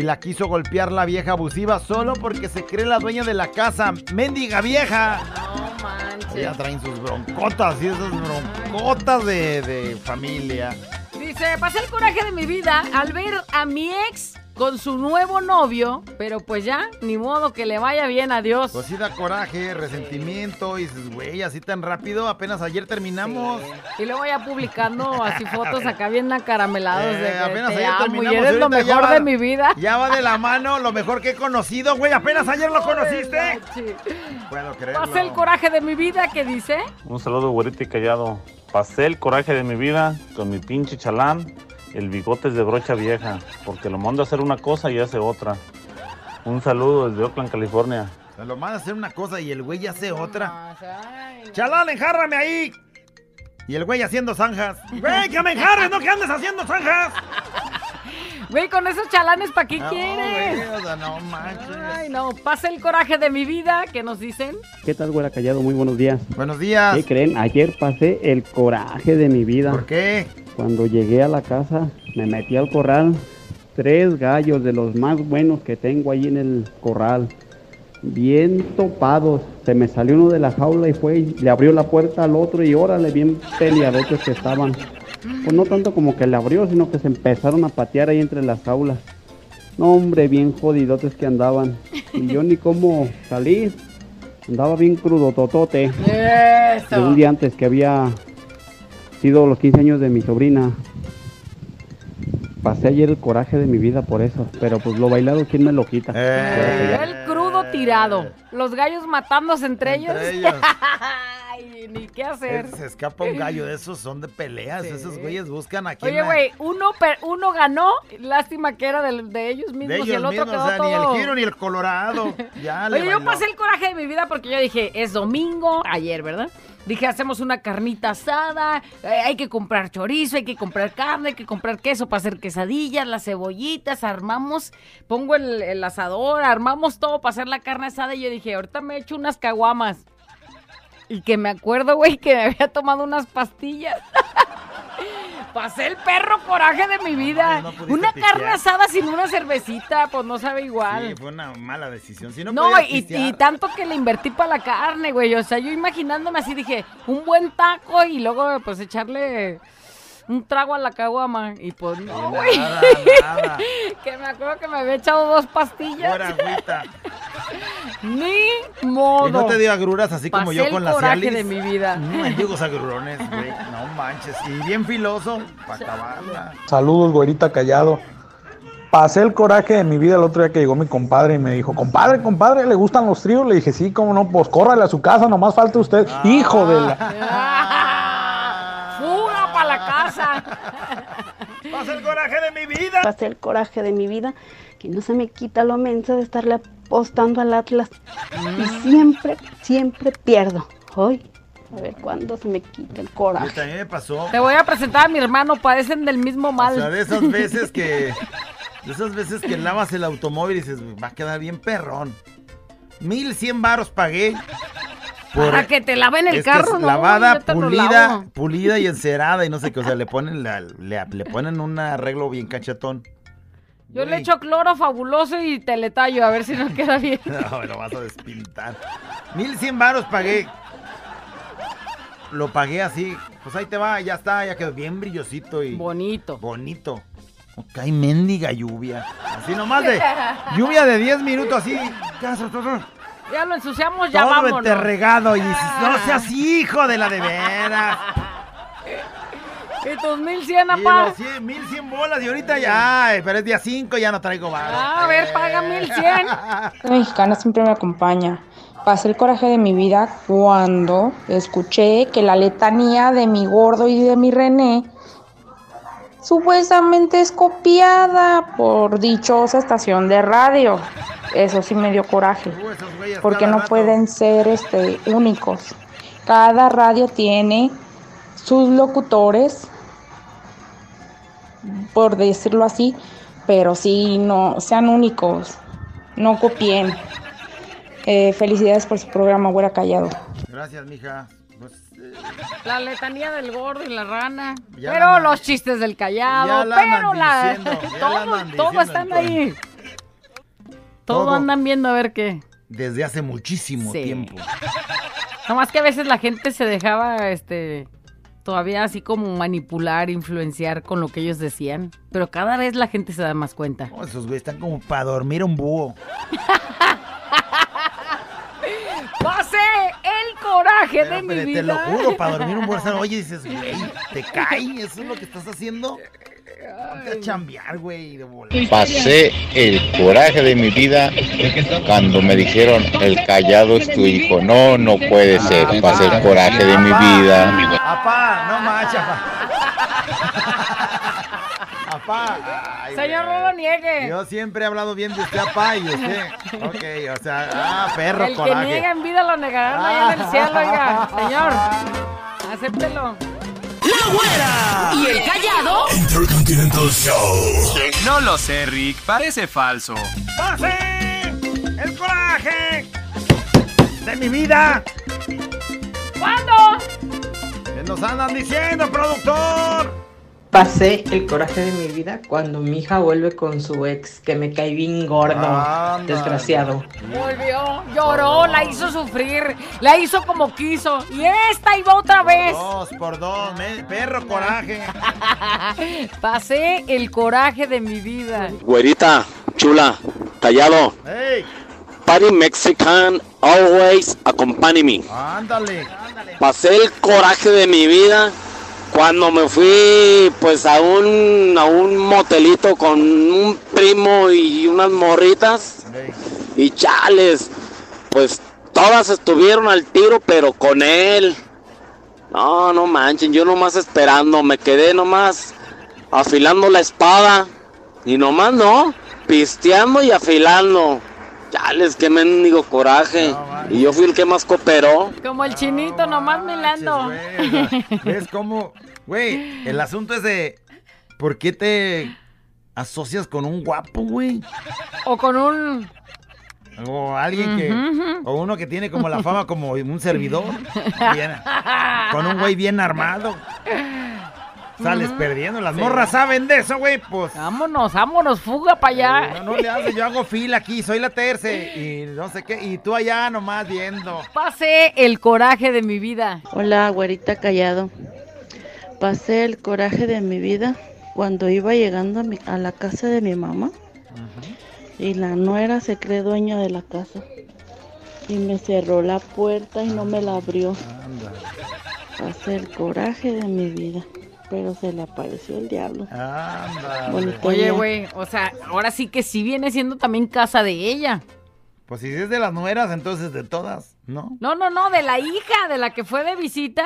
S3: y la quiso golpear la vieja abusiva solo porque se cree la dueña de la casa. ¡Mendiga vieja!
S4: No manches.
S3: Ya traen sus broncotas y esas broncotas de, de familia.
S4: Dice, pasé el coraje de mi vida al ver a mi ex con su nuevo novio, pero pues ya, ni modo que le vaya bien, adiós.
S3: Pues sí da coraje, resentimiento y dices, güey, así tan rápido, apenas ayer terminamos.
S4: Y luego ya publicando así fotos acá bien acaramelados
S3: Eh,
S4: de que
S3: apenas
S4: te
S3: ayer
S4: amo y
S3: terminamos,
S4: eres lo mejor
S3: va-
S4: de mi vida.
S3: Ya va de la mano lo mejor que he conocido, güey. Apenas ayer lo conociste. [LAUGHS] Puedo creerlo.
S4: Pasé el coraje de mi vida, ¿qué dice?
S12: Un saludo, güerito y callado. Pasé el coraje de mi vida con mi pinche chalán, el bigotes de brocha vieja, porque lo mando a hacer una cosa y hace otra. Un saludo desde Oakland, California.
S3: Se lo manda a hacer una cosa y el güey hace otra. Chalán, enjárrame ahí. Y el güey haciendo zanjas. Güey, que me enjarres, no que andes haciendo zanjas.
S4: Güey, con esos chalanes, ¿para qué
S3: No,
S4: quieres?
S3: güey, o sea, no manches.
S4: Ay, no, pasa el coraje de mi vida, ¿qué nos dicen?
S13: ¿Qué tal, güera callado? Muy buenos días.
S3: Buenos días.
S13: ¿Qué creen? Ayer pasé el coraje de mi vida.
S3: ¿Por qué?
S13: Cuando llegué a la casa, me metí al corral. Tres gallos de los más buenos que tengo ahí en el corral. Bien topados. Se me salió uno de la jaula y fue y le abrió la puerta al otro y órale, bien peleadotes que estaban. Pues no tanto como que le abrió, sino que se empezaron a patear ahí entre las jaulas. No, hombre, bien jodidotes que andaban. Y yo ni cómo salir. Andaba bien crudo, totote. De un día antes que había sido los 15 años de mi sobrina. Pasé ayer el coraje de mi vida por eso. Pero pues lo bailado, ¿quién me lo quita?
S4: El crudo tirado. Los gallos matándose entre,
S3: Entre
S4: ellos.
S3: ellos. [LAUGHS]
S4: Ni qué hacer.
S3: Se escapa un gallo de esos, son de peleas. Esos güeyes buscan a quien
S4: Oye, güey, uno, uno ganó, lástima que era del- de, ellos
S3: De
S4: mismos y
S3: ellos
S4: el otro
S3: mismos,
S4: quedó
S3: o sea,
S4: todo...
S3: ni el giro ni el colorado. [LAUGHS] Ya le
S4: yo pasé el coraje de mi vida porque yo dije, es domingo, ayer, ¿verdad? Dije, hacemos una carnita asada, eh, hay que comprar chorizo, hay que comprar carne, hay que comprar queso para hacer quesadillas, las cebollitas, armamos, pongo el, el asador, armamos todo para hacer la carne asada y yo dije, ahorita me echo unas caguamas. Y que me acuerdo, güey, que me había tomado unas pastillas. [LAUGHS] Pasé el perro coraje de mi vida.
S3: no
S4: una
S3: pistear.
S4: carne asada sin una cervecita, pues no sabe igual.
S3: Sí, fue una mala decisión. Si no,
S4: No, y, tanto que le invertí para la carne, güey. O sea, yo imaginándome así dije, un buen taco y luego pues echarle un trago a la caguama. Y pues no, güey.
S3: Nada, nada. [LAUGHS]
S4: que me acuerdo que me había echado dos pastillas.
S3: Pura agüita. [LAUGHS]
S4: Ni modo.
S3: Y no te dio agruras así como yo con las
S4: coraje
S3: Cialis.
S4: de mi vida.
S3: Mm, Mendigos agrurones, güey. No manches. Y bien filoso para acabarla.
S10: Saludos, güerita callado. Pasé el coraje de mi vida el otro día que llegó mi compadre y me dijo, compadre, compadre, ¿le gustan los tríos? Le dije, sí, cómo no, pues córrale a su casa, nomás falta usted. Hijo de la...
S4: ¡Fuga para la casa! [LAUGHS]
S3: Pasa el coraje de mi vida.
S14: Pasé el coraje de mi vida, que no se me quita lo menso de estarle apostando al Atlas. Y siempre, siempre pierdo. Hoy, a ver cuándo se me quita el
S3: Y
S14: coraje.
S3: también me pasó.
S4: Te voy a presentar a mi hermano, padecen del mismo mal.
S3: O sea, de esas [LAUGHS] veces que. De esas veces que lavas el automóvil y dices, va a quedar bien perrón. 1100 varos pagué.
S4: Para que te laven el
S3: es que
S4: carro,
S3: es
S4: ¿no?
S3: Lavada, pulida, pulida y encerada y no sé qué. O sea, le ponen, la- le, le ponen un arreglo bien cachetón.
S4: Yo le echo cloro fabuloso y te le tallo a ver si nos [LAUGHS] queda bien. [LAUGHS]
S3: No, lo vas a despintar. 1100 varos pagué. Lo pagué así. Pues ahí te va, ya está, ya quedó bien brillosito y.
S4: Bonito.
S3: Bonito. Cae mendiga lluvia. Así nomás de. [LAUGHS] Lluvia de 10 minutos así. Ya,
S4: lo ensuciamos, ya
S3: Todo
S4: vámonos.
S3: enterregado. Y dices, no seas hijo de la de veras.
S4: Y tus 1100,
S3: Y
S4: apá.
S3: los 100, 1100 bolas y ahorita ya, eh, pero es día 5 ya no traigo varo.
S4: Ah, a ver, paga 1100.
S15: La [LAUGHS] mexicana siempre me acompaña. Pasé el coraje de mi vida cuando escuché que la letanía de mi gordo y de mi René supuestamente es copiada por dichosa estación de radio. Eso sí me dio coraje, porque no pueden ser este, únicos. Cada radio tiene sus locutores, por decirlo así, pero sí no sean únicos, no copien. Eh, felicidades por su programa, Güera Callado.
S3: Gracias, mija. Pues, eh,
S4: La letanía del gordo y la rana.
S3: Ya
S4: pero
S3: la
S4: los chistes del callado.
S3: la
S4: pero la.
S3: diciendo,
S4: todo todo están ahí. Todo,
S3: Todo.
S4: andan viendo a ver qué.
S3: desde hace muchísimo
S4: Sí.
S3: tiempo.
S4: Nomás que a veces la gente se dejaba, este, todavía así como manipular, influenciar con lo que ellos decían. Pero cada vez la gente se da más cuenta.
S3: No, esos güeyes están como para dormir un búho. [LAUGHS]
S4: ¡Pase el coraje de mi vida!
S3: te lo juro, para dormir un búho. Oye, dices, güey, ¿te cae? ¿Eso es lo que estás haciendo? Ponte a chambear, güey, de volar.
S16: Pasé el coraje de mi vida cuando me dijeron el callado es tu hijo. No, no puede ser. Pasé el coraje de mi vida.
S3: Apá, no mancha, apá. Apá. ay,
S4: Señor,
S3: güey.
S4: no lo niegue.
S3: Yo siempre he hablado bien de usted, apá, y usted. Ok, o sea, ah, perro,
S4: el que
S3: coraje.
S4: niega en vida lo negarán allá en el cielo, oiga. Señor, acéptelo.
S1: ¡La güera! ¿Y el callado?
S6: Intercontinental Show.
S17: No lo sé, Rick. Parece falso.
S3: ¡Pase! ¡El coraje! ¡De mi vida!
S4: ¿Cuándo?
S3: ¿Qué nos andan diciendo, productor?
S18: Pasé el coraje de mi vida cuando mi hija vuelve con su ex, que me cae bien gordo, desgraciado.
S4: Volvió, lloró, la hizo sufrir, la hizo como quiso. Y esta iba otra vez.
S3: Dos por dos, me- perro coraje. [LAUGHS]
S4: Pasé el coraje de mi vida.
S19: Güerita, chula, callado.
S3: ¡Ey!
S19: Party Mexican, always accompany me.
S3: Ándale.
S19: Pasé el coraje de mi vida cuando me fui pues a un, a un motelito con un primo y unas morritas. Y chales, pues todas estuvieron al tiro, pero con él. No, no manchen, yo nomás esperando, me quedé nomás afilando la espada. Y nomás no, pisteando y afilando. Chales, qué mendigo coraje. y yo fui el que más cooperó.
S4: Como el chinito, nomás milando.
S3: ¿Ves cómo? Güey, el asunto es de. ¿Por qué te asocias con un guapo, güey?
S4: O con un...
S3: O alguien que. O uno que tiene como la fama como un servidor. bien- con un güey bien armado. Sales perdiendo. Las
S4: Sí.
S3: morras saben de eso, güey. Pues.
S4: Vámonos, vámonos, fuga para allá.
S3: No, no le haces, yo hago fila aquí, soy la terce y no sé qué, y tú allá nomás viendo.
S4: Pasé el coraje de mi vida.
S20: Hola, güerita callado. Pasé el coraje de mi vida cuando iba llegando a, mi- a la casa de mi mamá y la nuera se cree dueña de la casa y me cerró la puerta y no me la abrió. Pasé el coraje de mi vida, pero se le apareció el diablo. Bonito
S4: Oye, güey, o sea, ahora sí que sí viene siendo también casa de ella.
S3: Pues si es de las nueras, entonces de todas, ¿no?
S4: No, no, no, de la hija de la que fue de visita.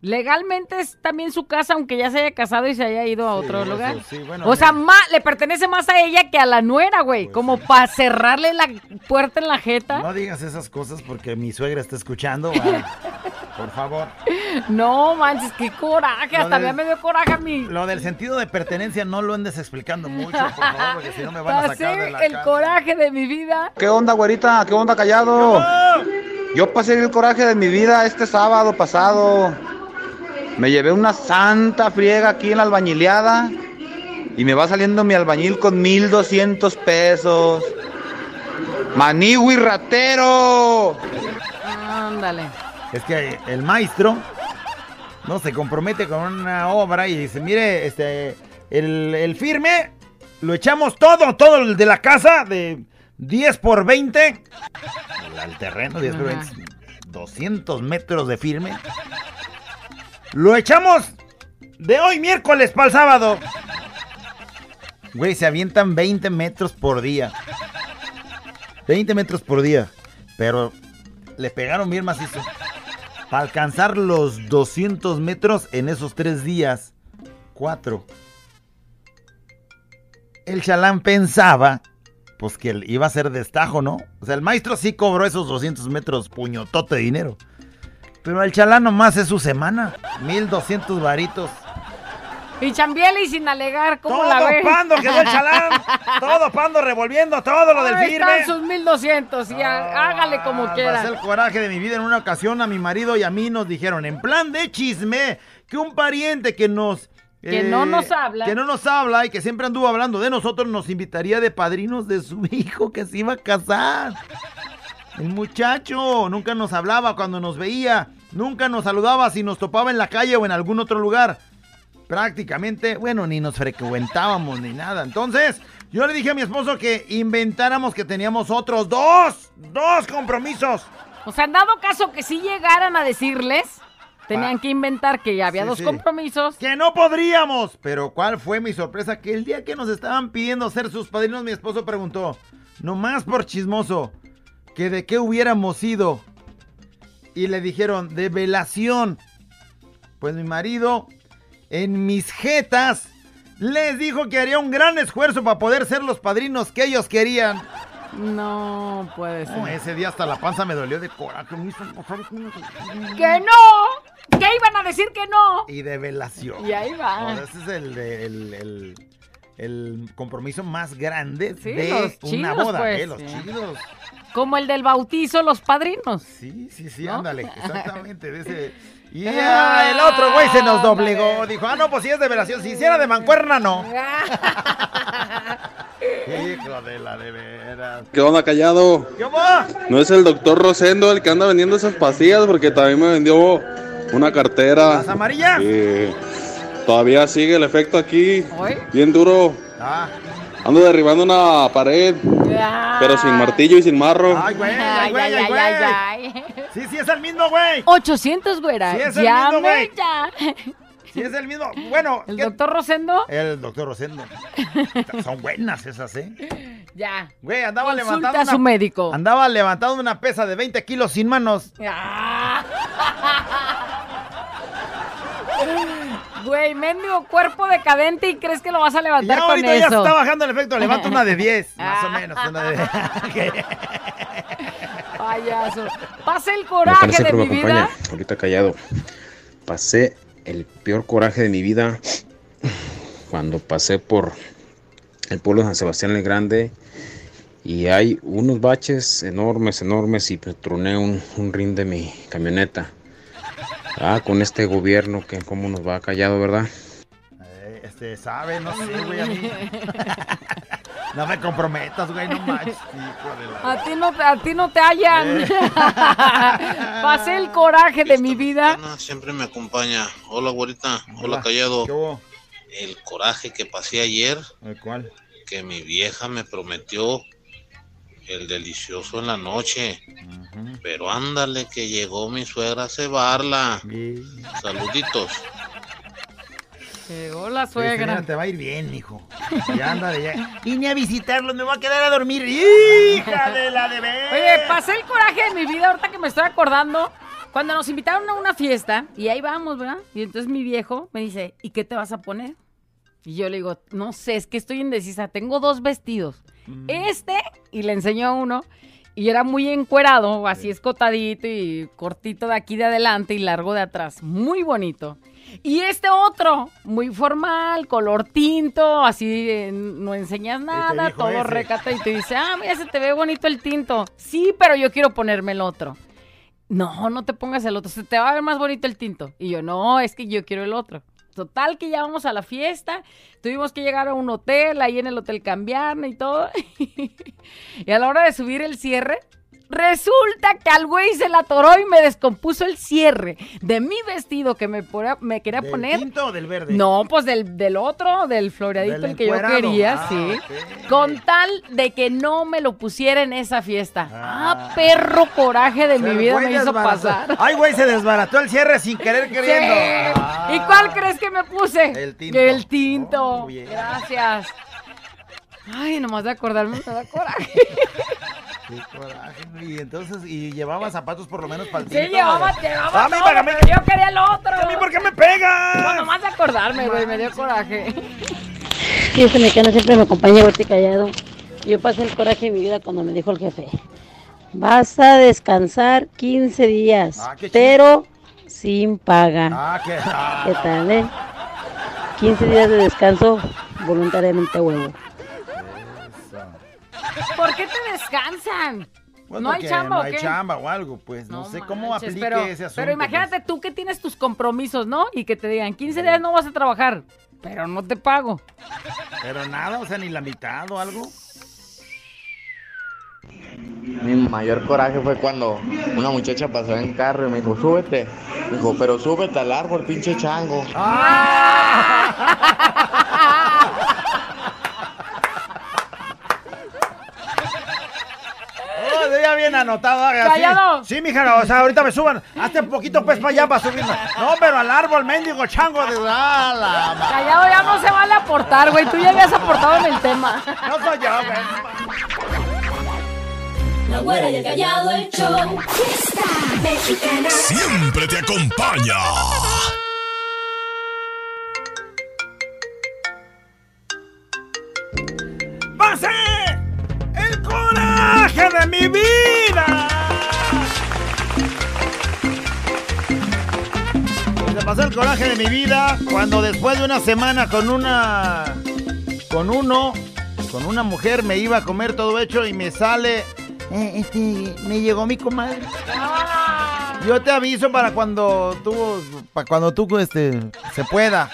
S4: Legalmente es también su casa, aunque ya se haya casado y se haya ido a otro
S3: eso
S4: lugar.
S3: sí, bueno,
S4: o sea, ma- le pertenece más a ella que a la nuera, güey. como para cerrarle la puerta en la jeta.
S3: No digas esas cosas porque mi suegra está escuchando. [LAUGHS] Por favor.
S4: No, manches, qué coraje.
S3: Lo
S4: Hasta
S3: del-
S4: me dio coraje a mí.
S3: Lo del sentido de pertenencia no lo andes explicando mucho, por favor, porque si no me van a sacar de
S4: Pasé
S3: la
S4: el
S3: casa.
S4: coraje de mi vida.
S21: ¿Qué onda, güerita? ¿Qué onda, callado? Yo pasé el coraje de mi vida este sábado pasado. Me llevé una santa friega aquí en la albañileada y me va saliendo mi albañil con 1200 pesos. ¡Manigui ratero!
S4: Ándale.
S3: Es que el maestro no se compromete con una obra y dice, mire, este, el, el firme lo echamos todo, todo el de la casa de 10 por 20. Al terreno, 10 por 20. 200 metros de firme. Lo echamos de hoy miércoles para el sábado. Güey, se avientan 20 metros por día. 20 metros por día. Pero le pegaron bien macizo. Para alcanzar los 200 metros en esos tres días. Cuatro. El chalán pensaba, pues que iba a ser destajo, ¿no? O sea, el maestro sí cobró esos 200 metros puñotote de dinero. Pero el chalán nomás es su semana. 1200 varitos.
S4: Y chambiele y sin alegar, ¿cómo
S3: Todo
S4: la ves?
S3: pando quedó el chalán. [LAUGHS] Todo pando revolviendo todo lo del firme.
S4: están sus 1200 y ha- hágale como
S3: Ah,
S4: quiera.
S3: pasé el coraje de mi vida en una ocasión a mi marido y a mí nos dijeron en plan de chisme que un pariente que nos eh,
S4: Que no nos habla.
S3: que no nos habla y que siempre anduvo hablando de nosotros nos invitaría de padrinos de su [LAUGHS] hijo que se iba a casar. El muchacho nunca nos hablaba cuando nos veía, nunca nos saludaba si nos topaba en la calle o en algún otro lugar. Prácticamente, bueno, ni nos frecuentábamos ni nada. Entonces, yo le dije a mi esposo que inventáramos que teníamos otros dos, dos compromisos.
S4: O sea, en dado caso que sí llegaran a decirles, tenían que inventar que ya había
S3: Sí,
S4: dos
S3: sí.
S4: compromisos.
S3: Que no podríamos. Pero ¿cuál fue mi sorpresa? Que el día que nos estaban pidiendo ser sus padrinos, mi esposo preguntó, nomás por chismoso, que de qué hubiéramos sido. Y le dijeron, de velación. Pues mi marido, en mis jetas, les dijo que haría un gran esfuerzo para poder ser los padrinos que ellos querían.
S4: No puede ser.
S3: No, ese día hasta la panza me dolió de coraje. me hizo pasar-
S4: ¡Que no! ¿Qué iban a decir que no?
S3: Y de velación.
S4: Y ahí va.
S3: O sea, ese es el, el, el- el compromiso más grande
S4: Sí,
S3: de una boda.
S4: pues,
S3: ¿eh? Los
S4: sí.
S3: chidos.
S4: Como el del bautizo, los padrinos.
S3: Sí, sí, sí,
S4: ¿No?
S3: ándale. [LAUGHS] Exactamente. de ese- Y ah, el otro güey se nos doblegó. Dijo, ah, no, pues si es de velación. Si hiciera de mancuerna, no. [LAUGHS] Hijo de la de veras.
S22: ¿Qué onda, callado?
S3: ¿Qué va?
S22: No es el doctor Rosendo el que anda vendiendo esas pastillas, porque también me vendió una cartera.
S3: ¿Las amarillas?
S22: Y todavía sigue el efecto aquí.
S4: ¿Hoy?
S22: Bien duro.
S3: Ah.
S22: Ando derribando una pared, pero sin martillo y sin marro.
S3: Ay, güey, ay,
S4: Ay,
S3: güey,
S4: ay,
S3: ay,
S4: ay,
S3: güey.
S4: ay, ay.
S3: Sí, sí, es el mismo, güey.
S4: 800, güera.
S3: Sí, es el mismo, güey.
S4: ya.
S3: Sí, es el mismo. Bueno,
S4: ¿El
S3: ¿qué-
S4: doctor Rosendo?
S3: El doctor Rosendo. Son buenas esas, ¿eh?
S4: Ya.
S3: Güey, andaba
S4: Consulta
S3: levantando
S4: a
S3: una,
S4: su médico.
S3: Andaba levantando una pesa de 20 kilos sin manos.
S4: Ah. [LAUGHS] Güey, mendigo cuerpo decadente y crees que lo vas a levantar
S3: Ya
S4: con
S3: ahorita ya
S4: eso.
S3: se está bajando el efecto. Levanta una de 10, [LAUGHS] más o menos. Una de...
S4: Payaso. Pasa el coraje de
S7: me
S4: mi
S7: acompaña,
S4: vida.
S7: ahorita callado. Pasé el peor coraje de mi vida cuando pasé por el pueblo de San Sebastián el Grande y hay unos baches enormes, enormes y troné un, un rin de mi camioneta. Ah, con este gobierno que cómo nos va callado, ¿verdad?
S3: Eh, Este, sabe, no sé, güey, a mí. [LAUGHS] No me comprometas, güey, no manches. hijo de la-
S4: A ti no, te- a ti no te hallan.
S3: Eh. [LAUGHS]
S4: Pasé el coraje de mi vida.
S23: Siempre me acompaña. Hola, güerita. Hola,
S3: Hola.
S23: callado.
S3: ¿Qué hubo?
S23: El coraje que pasé ayer,
S3: ¿El cuál?
S23: que mi vieja me prometió el delicioso en la noche. Pero ándale que llegó mi suegra a cebarla. Saluditos.
S4: Llegó la
S3: Sí, señora,
S4: suegra.
S3: te va a ir bien, hijo. [LAUGHS] Ya anda de ya. Vine a visitarlos, me voy a quedar a dormir. ¡Hija de la de ver!
S4: Oye, pasé el coraje de mi vida ahorita que me estoy acordando. Cuando nos invitaron a una fiesta, y ahí vamos, ¿verdad? Y entonces mi viejo me dice, ¿y qué te vas a poner? Y yo le digo, no sé, es que estoy indecisa. Tengo dos vestidos. Este, y le enseñó uno, y era muy encuerado, así escotadito y cortito de aquí de adelante y largo de atrás. Muy bonito. Y este otro, muy formal, color tinto, así eh, no enseñas nada, todo
S3: ese.
S4: recata y te dice, ah, mira, se te ve [LAUGHS] bonito el tinto. Sí, pero yo quiero ponerme el otro. No, no te pongas el otro, se te va a ver más bonito el tinto. Y yo, no, es que yo quiero el otro. Total que ya vamos a la fiesta, tuvimos que llegar a un hotel, ahí en el hotel cambiarme y todo. [LAUGHS] y a la hora de subir el cierre, resulta que al güey se la atoró y me descompuso el cierre de mi vestido que me, quería
S3: ¿Del
S4: poner.
S3: tinto o del verde?
S4: No, pues del, del otro, del floreadito,
S3: Del
S4: el que yo quería,
S3: Ah,
S4: sí. Con tal de que no me lo pusiera en esa fiesta. Ah, perro coraje de mi vida me hizo pasar.
S3: Ay, güey, se desbarató el cierre sin [LAUGHS] querer queriendo.
S4: Sí.
S3: Ah.
S4: ¿Y cuál crees que me puse?
S3: El tinto.
S4: El tinto.
S3: Oh.
S4: Gracias. Ay, nomás de acordarme me da coraje. [LAUGHS]
S3: Qué coraje, güey. Y entonces, y llevaba zapatos por lo menos para el
S4: Sí, llevaba,
S3: güey.
S4: llevaba
S3: A mí,
S4: todo,
S3: para mí.
S4: pero yo quería el otro.
S3: ¿A mí por qué me pegas?
S4: No, nomás de acordarme, güey, me dio coraje.
S24: Y este mexicano siempre me acompaña y callado. Yo pasé el coraje de mi vida cuando me dijo el jefe, vas a descansar 15 días,
S3: Ah, qué chido.
S24: pero sin paga.
S3: Ah, qué. ah.
S24: ¿Qué tal, eh? 15 días de descanso voluntariamente a huevo.
S4: ¿Por qué te descansan?
S3: Pues
S4: ¿No hay chamba
S3: no
S4: o
S3: hay
S4: qué?
S3: chamba o algo, pues. No, sé cómo aplique
S4: pero,
S3: ese asunto.
S4: Pero imagínate tú que tienes tus compromisos, ¿no? Y que te digan, 15 días no vas a trabajar, pero no te pago.
S3: pues. Pero nada, o sea, ni la mitad o algo.
S25: Mi mayor coraje fue cuando una muchacha pasó en carro y me dijo, súbete. Me dijo, pero súbete al árbol, pinche chango.
S3: Ya bien anotado.
S4: Callado.
S3: Sí, mija, o sea, ahorita me suban. Hazte un poquito pues para allá para subirme. No, pero al árbol, mendigo chango de la ma-
S4: Callado ya no se vale aportar, güey. Tú ya habías aportado en el tema.
S3: No soy yo, güey.
S1: La güera y el callado, el show. Fiesta mexicana.
S6: Siempre te acompaña.
S3: Coraje de mi vida! Se pasó el coraje de mi vida cuando después de una semana con una. con uno, con una mujer me iba a comer todo hecho y me sale. eh, este, me llegó mi comadre. Yo te aviso para cuando tú, para cuando tú, este, se pueda.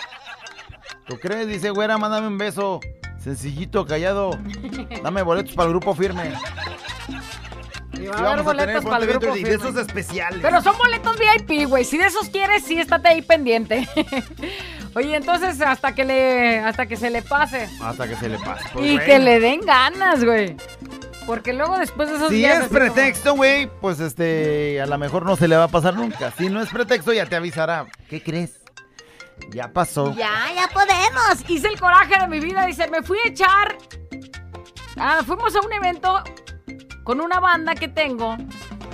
S3: ¿Tú crees? Dice, güera, mándame un beso. Sencillito, callado. Dame boletos para el grupo firme.
S4: Y va a haber boletos para el grupo
S3: de
S4: firme.
S3: esos especiales.
S4: Pero son boletos VIP, güey. Si de esos quieres, sí, estate ahí pendiente. [LAUGHS] Oye, entonces hasta que le, hasta que se le pase.
S3: Hasta que se le pase. Pues,
S4: y que le den ganas, güey. Porque luego después de esos
S3: Si
S4: días
S3: es pretexto, güey, pues este, a lo mejor no se le va a pasar nunca. Si no es pretexto, ya te avisará. ¿Qué crees? Ya pasó.
S4: Ya, ya podemos. Hice el coraje de mi vida. Dice, me fui a echar. Ah, fuimos a un evento con una banda que tengo.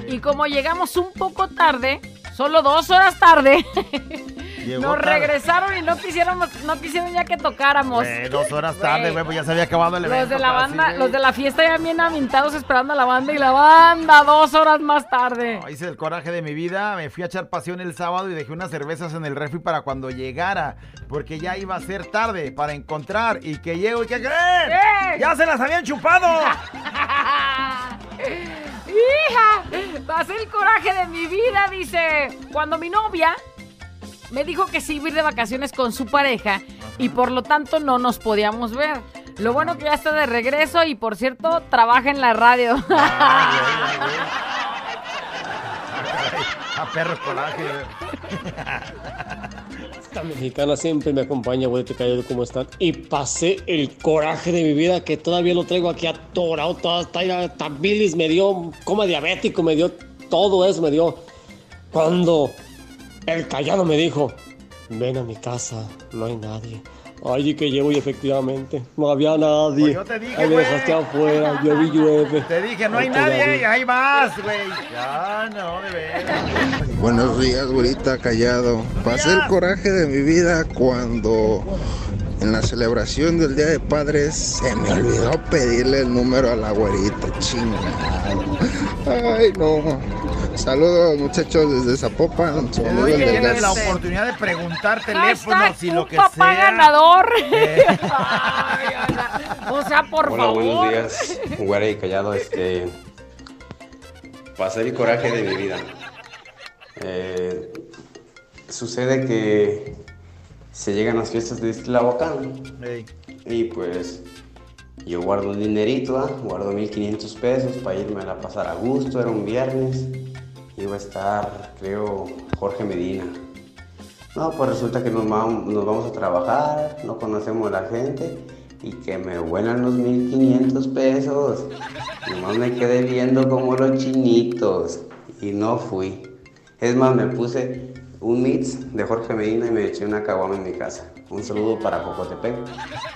S4: Y como llegamos un poco tarde, solo dos horas tarde, [LAUGHS]
S3: Llegó
S4: Nos
S3: tarde.
S4: regresaron y no quisieron, no quisieron ya que tocáramos.
S3: Güey, dos horas tarde, güey, pues ya se había acabado el evento.
S4: Los de la banda, los de la fiesta ya bien amintados esperando a la banda y la banda dos horas más tarde.
S3: Hice el coraje de mi vida, me fui a echar pasión el sábado y dejé unas cervezas en el refri para cuando llegara, porque ya iba a ser tarde para encontrar y que llego y que creen,
S4: ¡Eh!
S3: ya se las habían chupado. [LAUGHS]
S4: ¡Hija! Pasé el coraje de mi vida, dice. Cuando mi novia me dijo que sí iba a ir de vacaciones con su pareja y por lo tanto no nos podíamos ver. Lo bueno que ya está de regreso y por cierto trabaja en la radio. [LAUGHS]
S3: A perro coraje.
S26: Esta mexicana siempre me acompaña, abuelita Callado, ¿cómo están? Y pasé el coraje de mi vida que todavía lo traigo aquí atorado, toda hasta bilis me dio, coma diabético, me dio todo eso, me dio. Cuando el callado me dijo, ven a mi casa, no hay nadie. Allí que llego y efectivamente no había nadie.
S3: Pues yo te dije,
S26: Ahí me dejaste afuera, llueve.
S3: Te dije, no hay
S26: Ay,
S3: nadie y ahí vas, güey. Ya, no, de veras.
S27: Buenos días, güerita callado. Pasé el coraje de mi vida cuando en la celebración del Día de Padres se me olvidó pedirle el número a la güerita. Chingado. Ay, no. Saludos, muchachos, desde Zapopan. Saludos
S3: tienes la oportunidad de preguntar teléfonos y lo que
S4: papá
S3: sea.
S4: ganador. [LAUGHS]
S3: Eh.
S4: Ay, o sea, por
S28: Hola,
S4: favor.
S28: buenos días, güera y callado. Este, pasé el coraje de mi vida. Eh, sucede que se llegan las fiestas de Tlahuacán
S3: Ey.
S28: y pues yo guardo un dinerito, ¿ah? guardo 1500 pesos para irme a pasar a gusto. Era un viernes, iba a estar, creo, Jorge Medina. No, pues resulta que nos vamos, nos vamos a trabajar, no conocemos a la gente y que me vuelan los 1500 pesos. Nomás me quedé viendo como los chinitos y no fui. Es más, me puse un mix de Jorge Medina y me eché una caguama en mi casa. Un saludo para Jocotepec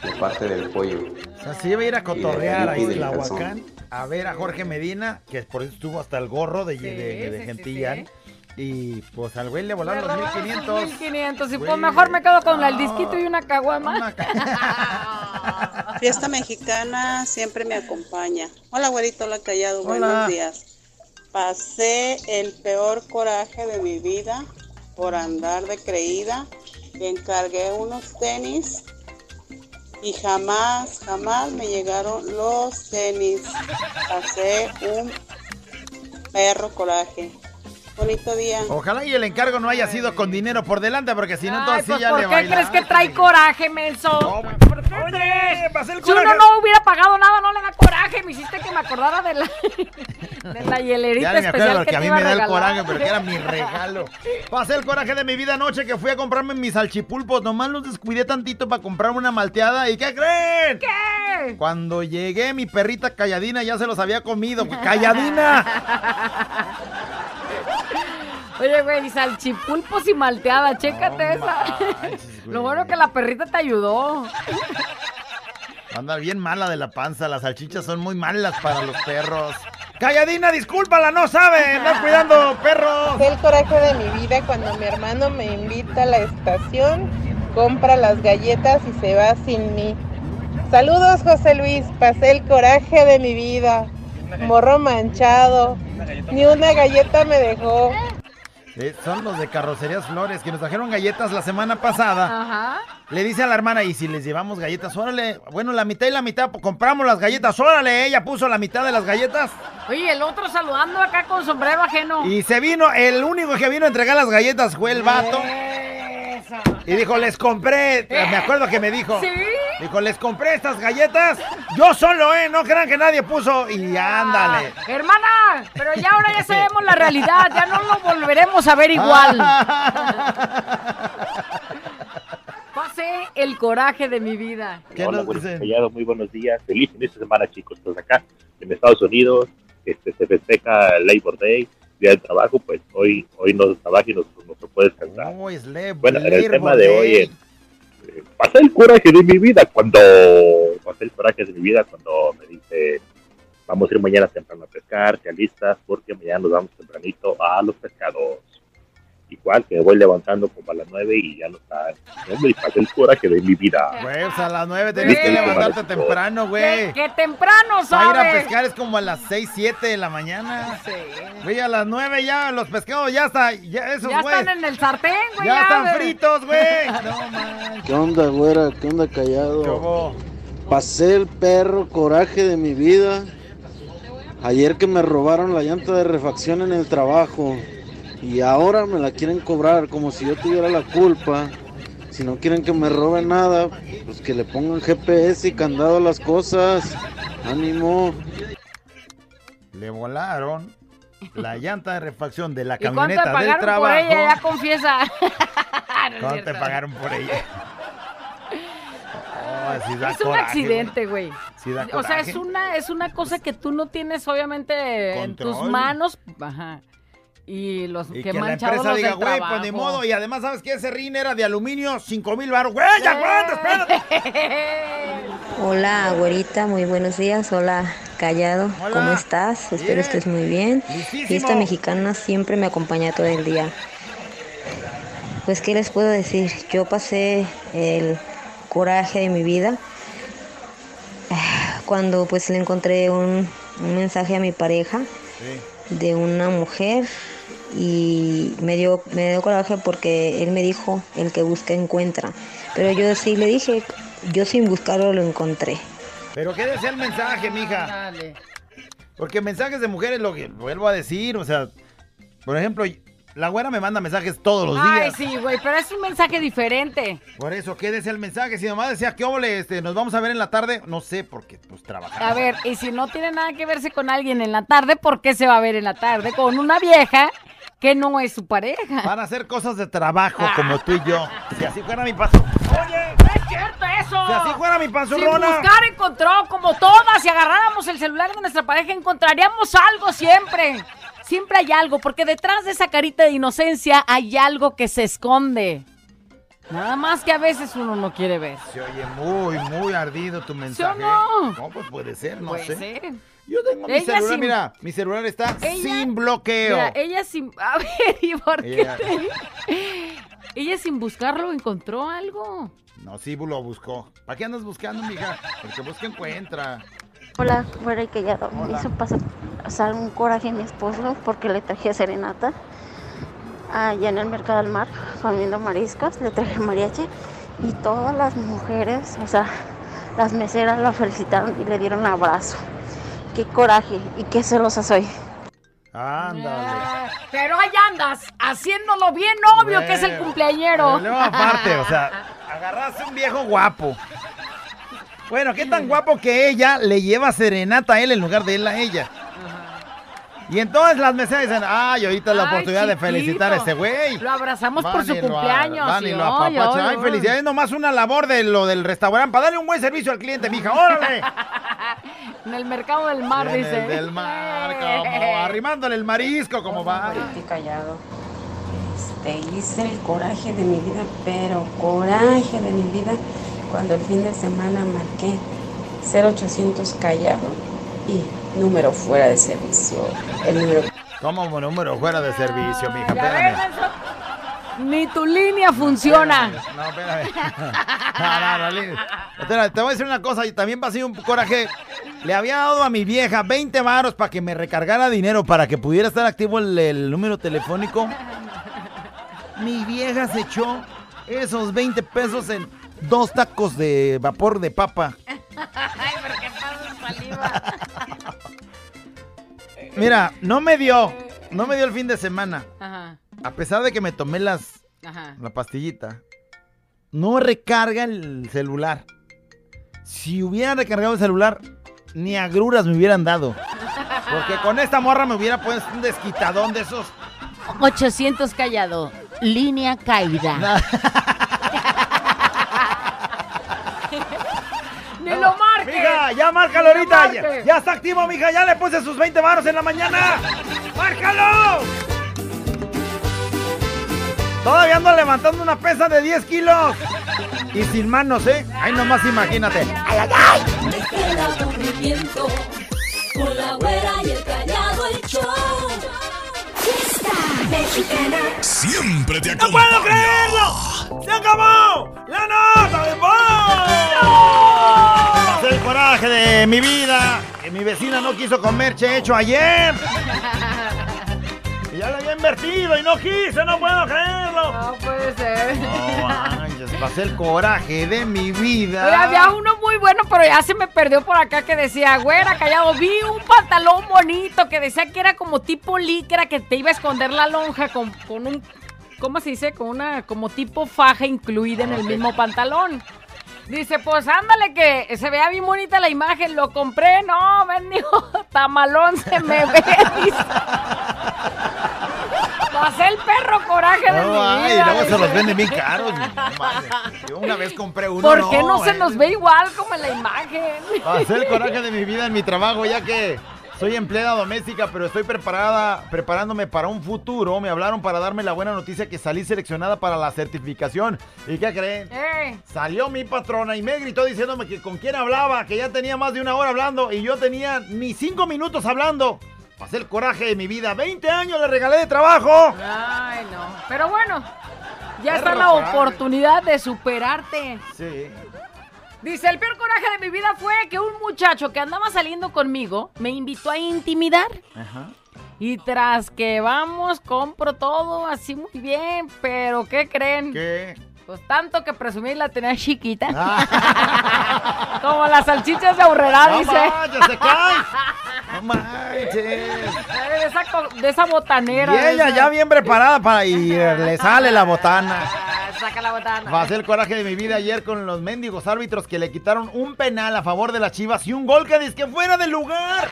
S28: de parte del pollo.
S3: O sea, se iba a ir a cotorrear ahí en. Huacán a ver a Jorge Medina, que por eso estuvo hasta el gorro de, de, de- de
S4: sí, sí,
S3: Gentillán. Y pues al güey le
S4: Le
S3: volaron los
S4: robaron sus
S3: 1500.
S4: 1500 y
S3: Güey,
S4: pues mejor me quedo con el disquito y una caguama. [LAUGHS]
S29: Fiesta mexicana siempre me acompaña. Hola, güerito, hola, callado,
S4: Hola.
S29: buenos días. Pasé el peor coraje de mi vida por andar de creída. Encargué unos tenis y jamás, jamás me llegaron los tenis. Pasé un perro coraje. Bonito día.
S3: Ojalá y el encargo no haya sido con dinero por delante, porque si no, entonces
S4: pues
S3: ya
S4: ¿por
S3: le
S4: qué
S3: baila.
S4: crees que trae coraje, menso? ¿Por qué crees?
S3: pasé el
S4: Si uno
S3: coraje.
S4: no hubiera pagado nada, no le da coraje. Me hiciste que me acordara de la, de la hielerita
S3: Ya ni me acuerdo
S4: especial
S3: porque
S4: que
S3: a mí me da el coraje, pero que era mi regalo. Pasé el coraje de mi vida anoche que fui a comprarme mis salchipulpos. Nomás los descuidé tantito para comprarme una malteada. ¿Y qué creen?
S4: ¿Qué?
S3: Cuando llegué, mi perrita calladina ya se los había comido. ¡Calladina! [LAUGHS]
S4: Oye, güey, salchipulpos y malteada, chécate esa. Lo bueno que la perrita te ayudó.
S3: Anda bien mala de la panza. Las salchichas son muy malas para los perros. Calladina, discúlpala, no sabe. No cuidando perros.
S30: El coraje de mi vida cuando mi hermano me invita a la estación, compra las galletas y se va sin mí. Saludos José Luis, pasé el coraje de mi vida. Morro manchado, ni una galleta me dejó.
S3: Eh, son los de Carrocerías Flores que nos trajeron galletas la semana pasada.
S4: Ajá.
S3: Le dice a la hermana, ¿y si les llevamos galletas? Órale, bueno, la mitad y la mitad, pues, compramos las galletas. Órale, ella puso la mitad de las galletas.
S4: Oye, el otro saludando acá con sombrero ajeno.
S3: Y se vino, el único que vino a entregar las galletas fue el vato. Y dijo, les compré, me acuerdo que me dijo.
S4: ¿Sí?
S3: Dijo, les compré estas galletas. Yo solo, ¿eh? No crean que nadie puso. Y ándale.
S4: Hermana, pero ya ahora ya sabemos la realidad, ya no lo volveremos a ver igual. [LAUGHS] Pasé el coraje de mi vida.
S31: Hola, buenos Callado, muy buenos días. Feliz inicio de semana, chicos. Pues acá en Estados Unidos este, se festeja Labor Day, Día del Trabajo. Pues hoy hoy no trabaja y nos, nos puede descansar.
S3: Oh, es le-
S31: Bueno, en el tema de hoy, eh, eh, pasé el coraje de mi vida cuando pasé el coraje de mi vida cuando me dice vamos a ir mañana temprano a pescar, sean listas porque mañana nos vamos tempranito a los pescados. Y cual, que me voy levantando como a las 9 y ya no está. Hombre, y pasé el coraje de mi vida.
S3: Güey, pues a las 9 tenés que levantarte temprano, güey.
S4: ¡Qué temprano,
S3: Para ir a
S4: sabes!
S3: pescar es como a las 6, 7 de la mañana. Güey, a las 9 ya los pescados ya está, ya esos
S4: Ya
S3: güey.
S4: están en el sartén, güey.
S3: Ya están
S4: güey.
S3: fritos, güey. [LAUGHS] No, man.
S32: ¿Qué onda, güera? ¿Qué onda, callado? Pasé el perro coraje de mi vida. Ayer que me robaron la llanta de refacción en el trabajo. Y ahora me la quieren cobrar como si yo tuviera la culpa. Si no quieren que me roben nada, pues que le pongan GPS y candado a las cosas. Ánimo.
S3: Le volaron la [LAUGHS] llanta de refacción de la
S4: ¿Y
S3: camioneta del
S4: pagaron
S3: trabajo.
S4: por ella? Ya confiesa. [LAUGHS] No
S3: ¿Cuánto te pagaron por ella? [LAUGHS] Oh, sí da
S4: Es un accidente, güey.
S3: Sí
S4: O sea, es una, es una cosa que tú no tienes, obviamente, en tus manos. Ajá. Y los
S3: Y
S4: que,
S3: que la empresa
S4: los
S3: diga,
S4: del
S3: güey, pues ni
S4: trabajo".
S3: modo. Y además, ¿sabes qué? Ese rin era de aluminio, 5 mil baros. ¡Güey, ya aguanta, espérate! [LAUGHS]
S33: Hola, güerita, muy buenos días. Hola, Callado,
S3: Hola.
S33: ¿cómo estás? Espero
S3: Bien.
S33: estés muy bien.
S3: Listísimo.
S33: Fiesta mexicana siempre me acompaña todo el día. Pues, ¿qué les puedo decir? Yo pasé el coraje de mi vida cuando pues le encontré un, un mensaje a mi pareja de una mujer y me dio, me dio coraje porque él me dijo, el que busca encuentra. Pero yo sí le dije, yo sin buscarlo lo encontré.
S3: Pero ¿qué decía el mensaje, mija?
S4: Dale.
S3: Porque mensajes de mujeres, lo que vuelvo a decir, o sea, por ejemplo, la güera me manda mensajes todos los
S4: Ay,
S3: días.
S4: sí, güey, pero es un mensaje diferente.
S3: Por eso, ¿qué decía el mensaje? Si nomás decía, ¿qué óvole, este, nos vamos a ver en la tarde? No sé, porque pues trabajamos.
S4: A ver, y si no tiene nada que verse con alguien en la tarde, ¿por qué se va a ver en la tarde con una vieja que no es su pareja?
S3: Van a hacer cosas de trabajo como tú y yo. Si así fuera mi paso. Oye,
S4: ¡No es cierto eso!
S3: Si así fuera mi
S4: Sin
S3: panzurrona.
S4: buscar encontró, como todas, si agarráramos el celular de nuestra pareja, encontraríamos algo siempre. Siempre hay algo, porque detrás de esa carita de inocencia hay algo que se esconde. Nada más que a veces uno no quiere ver.
S3: Se oye muy, muy ardido tu mensaje.
S4: no?
S3: No, pues puede ser, no
S4: Puede
S3: sé.
S4: ser.
S3: Yo tengo mi
S4: Ella
S3: celular,
S4: sin-
S3: mira, mi celular está
S4: Ella-
S3: sin bloqueo.
S4: Mira, ella sin... A ver, ¿y por qué?
S3: Ella-
S4: te- [LAUGHS] Ella sin buscarlo encontró algo.
S3: No, sí lo buscó. ¿Para qué andas buscando, mija? Porque busca encuentra.
S20: Hola, fuera y callado. Me hizo pasar, pasar un coraje a mi esposo porque le traje serenata allá en el mercado del mar comiendo mariscos. Le traje mariachi y todas las mujeres, o sea, las meseras la felicitaron y le dieron un abrazo. Qué coraje y qué celosa soy.
S3: Ándale.
S4: Ah, Pero ahí andas, haciéndolo bien obvio que es el cumpleañero.
S3: luego aparte, o sea, agarraste un viejo guapo. Bueno, qué tan guapo que ella le lleva serenata a él en lugar de él a ella. Y entonces las meseras dicen, ay, ahorita es la
S4: Ay,
S3: oportunidad de felicitar a ese güey.
S4: Lo abrazamos por su cumpleaños.
S3: van y lo apapachan. Ay, felicidades, nomás una labor de lo del restaurante para darle un buen servicio al cliente, mija. ¡Órale! [LAUGHS]
S4: En el mercado del mar,
S3: En
S4: dice.
S3: el del mar, [LAUGHS] como arrimándole el marisco, como va.
S34: Estoy callado. Este, hice el coraje de mi vida, pero coraje de mi vida cuando el fin de semana marqué 0800 callado y número fuera de servicio. El número
S3: Como número fuera de servicio, mija. Espérame.
S4: Ni tu línea funciona.
S3: No, espérame. No, [LAUGHS] no, no. Espera, te voy a decir una cosa, y también pasé un coraje. Le había dado a mi vieja 20 varos para que me recargara dinero para que pudiera estar activo el, el número telefónico. Mi vieja se echó esos 20 pesos en dos tacos de vapor de papa.
S4: Ay, pero qué saliva.
S3: Mira, no me dio, no me dio el fin de semana.
S4: Ajá,
S3: A pesar de que me tomé las,
S4: ajá.
S3: la pastillita, no recarga el celular. Si hubiera recargado el celular, ni agruras me hubieran dado. Porque con esta morra me hubiera puesto un desquitadón de esos.
S4: 800 callado. Línea caída. [LAUGHS] Ni lo marque.
S3: Mija, ya márcalo ahorita. Ya está activo, mija. Ya le puse sus 20 varos en la mañana. ¡Márcalo! Todavía ando levantando una pesa de 10 kilos. Y sin manos, ¿eh? Ahí nomás imagínate. ¡Ay, ay, ay!
S1: Deja el aburrimiento con la güera y el callado el show. Fiesta mexicana.
S6: Siempre te
S3: ¡No
S6: acompaña.
S3: puedo creerlo! ¡Se acabó! ¡La nota de voz! Es el coraje de mi vida. Que mi vecina no quiso comer hecho ayer. [LAUGHS] Y ya lo había invertido y no quise, no puedo creerlo.
S4: No puede ser.
S3: No manches, pasé el coraje de mi vida.
S4: Había uno muy bueno, pero ya se me perdió por acá que decía, güera, callado, vi un pantalón bonito que decía que era como tipo licra, que te iba a esconder la lonja con, con un, ¿cómo se dice? Con una, como tipo faja incluida en el mismo pantalón. Dice, pues ándale que se vea bien bonita la imagen, lo compré, no, bendigo, [LAUGHS] tamalón se me ve, dice. Pasé el perro coraje de
S3: No,
S4: mi
S3: ay,
S4: vida.
S3: luego se los venden bien caros. Yo una vez compré uno.
S4: ¿Por qué no, se
S3: eh.
S4: nos ve igual como en la imagen?
S3: Pasé el coraje de mi vida en mi trabajo, ya que soy empleada doméstica, pero estoy preparada, preparándome para un futuro. Me hablaron para darme la buena noticia que salí seleccionada para la certificación. ¿Y qué creen?
S4: Eh,
S3: Salió mi patrona y me gritó diciéndome que con quién hablaba, que ya tenía más de una hora hablando y yo tenía ni cinco minutos hablando. Pasé el coraje de mi vida. 20 años le regalé de trabajo.
S4: Ay, no. Pero bueno, ya está la
S3: coraje.
S4: oportunidad de superarte.
S3: Sí.
S4: Dice, el peor coraje de mi vida fue que un muchacho que andaba saliendo conmigo me invitó a intimidar.
S3: Ajá.
S4: Y tras que vamos, compro todo así muy bien. Pero, ¿qué creen?
S3: ¿Qué?
S4: Pues tanto que presumí la tenía chiquita. [LAUGHS] Como las salchichas de ahorrera,
S3: No
S4: dice.
S3: manches, se cae. No [LAUGHS] manches.
S4: De esa, de esa botanera.
S3: Y ella
S4: esa-
S3: ya bien preparada para ir, le sale la botana.
S4: Saca la botana.
S3: Pasé el coraje de mi vida ayer con los mendigos árbitros que le quitaron un penal a favor de las chivas y un gol que dice que fuera del lugar.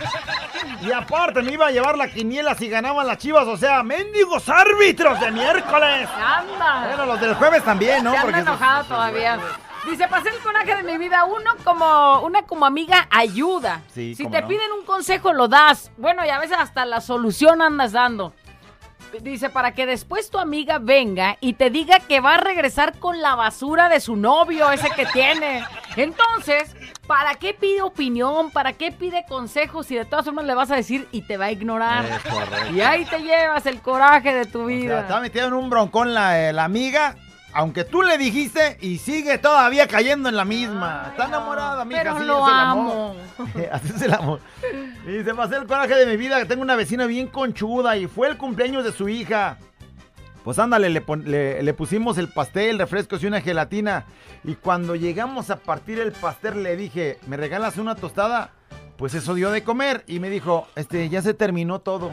S3: Y aparte me iba a llevar la quiniela si ganaban las chivas, o sea, mendigos árbitros de miércoles.
S4: Anda.
S3: Bueno, los del jueves también, ¿no?
S4: Se
S3: Porque
S4: enojado todavía. Dice, pasé el coraje de mi vida. Uno como, una como amiga ayuda.
S3: Sí,
S4: si te
S3: no.
S4: piden un consejo, lo das. Bueno, y a veces hasta la solución andas dando. Dice, para que después tu amiga venga y te diga que va a regresar con la basura de su novio, ese que tiene. Entonces, ¿para qué pide opinión? ¿Para qué pide consejos si de todas formas le vas a decir y te va a ignorar? Y ahí te llevas el coraje de tu
S3: O sea,
S4: vida.
S3: está metida en un broncón la, eh, la amiga, aunque tú le dijiste y sigue todavía cayendo en la misma. está enamorada, amiga.
S4: pero
S3: así
S4: lo
S3: es el
S4: amo.
S3: amor. [LAUGHS] Así es el amor. Y se pasó el coraje de mi vida que tengo una vecina bien conchuda y fue el cumpleaños de su hija. Pues ándale, le, le- le pusimos el pastel, refrescos y una gelatina. Y cuando llegamos a partir el pastel le dije, ¿me regalas una tostada? Pues eso dio de comer. Y me dijo, este, ya se terminó todo.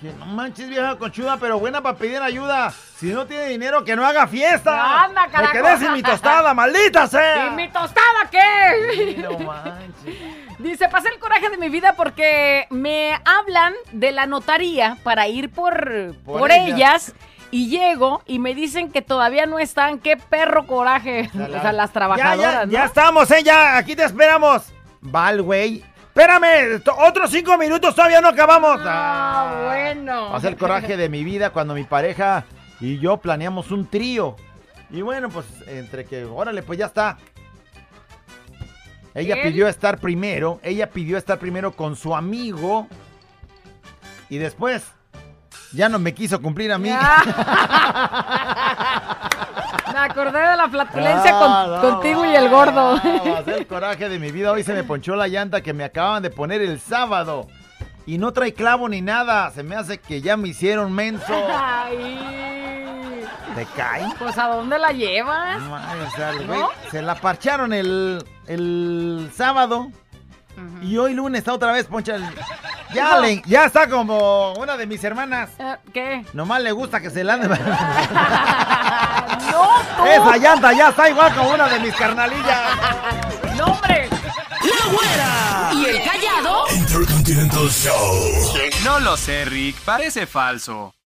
S3: Dije, no manches, vieja conchuda, pero buena para pedir ayuda. Si no tiene dinero, que no haga fiesta.
S4: Anda,
S3: Me
S4: carajo.
S3: quedé sin mi tostada, [LAUGHS] maldita sea.
S4: ¿Y mi tostada qué?
S3: No manches.
S4: Dice, pasé el coraje de mi vida porque me hablan de la notaría para ir por,
S3: Por
S4: por,
S3: ellas.
S4: ellas. y llego y me dicen que todavía no están. ¡Qué perro coraje! O sea, las trabajadoras,
S3: Ya, ya,
S4: ¿no?
S3: ya estamos, ¿eh? Ya, aquí te esperamos. Val, güey. Espérame, otros cinco minutos todavía no acabamos.
S4: Ah, bueno.
S3: Pasé el coraje de mi vida cuando mi pareja y yo planeamos un trío. Y bueno, pues entre que, órale, pues ya está. Ella pidió estar primero, ella pidió estar primero con su amigo y después ya no me quiso cumplir a mí. [LAUGHS] [LAUGHS]
S4: la flatulencia
S3: Ah,
S4: con-
S3: no,
S4: contigo y el gordo.
S3: el coraje de mi vida. Hoy se me ponchó la llanta que me acaban de poner el sábado. Y no trae clavo ni nada. Se me hace que ya me hicieron menso. [LAUGHS]
S4: Ay.
S3: ¿Te cae?
S4: Pues ¿a dónde la llevas?
S3: Ay, o sea, el güey,
S4: ¿No?
S3: se la parcharon el, el sábado. Y hoy lunes está otra vez poncha el- Ya,
S4: No.
S3: le- ya está como una de mis hermanas.
S4: Eh, ¿Qué?
S3: Nomás le gusta que se la ande. [LAUGHS]
S4: ¡No, tú!
S3: Esa llanta ya está igual como una de mis carnalillas.
S4: ¡No, hombre!
S1: ¡La güera! ¿Y el callado?
S6: Intercontinental Show.
S35: No lo sé, Rick. Parece falso.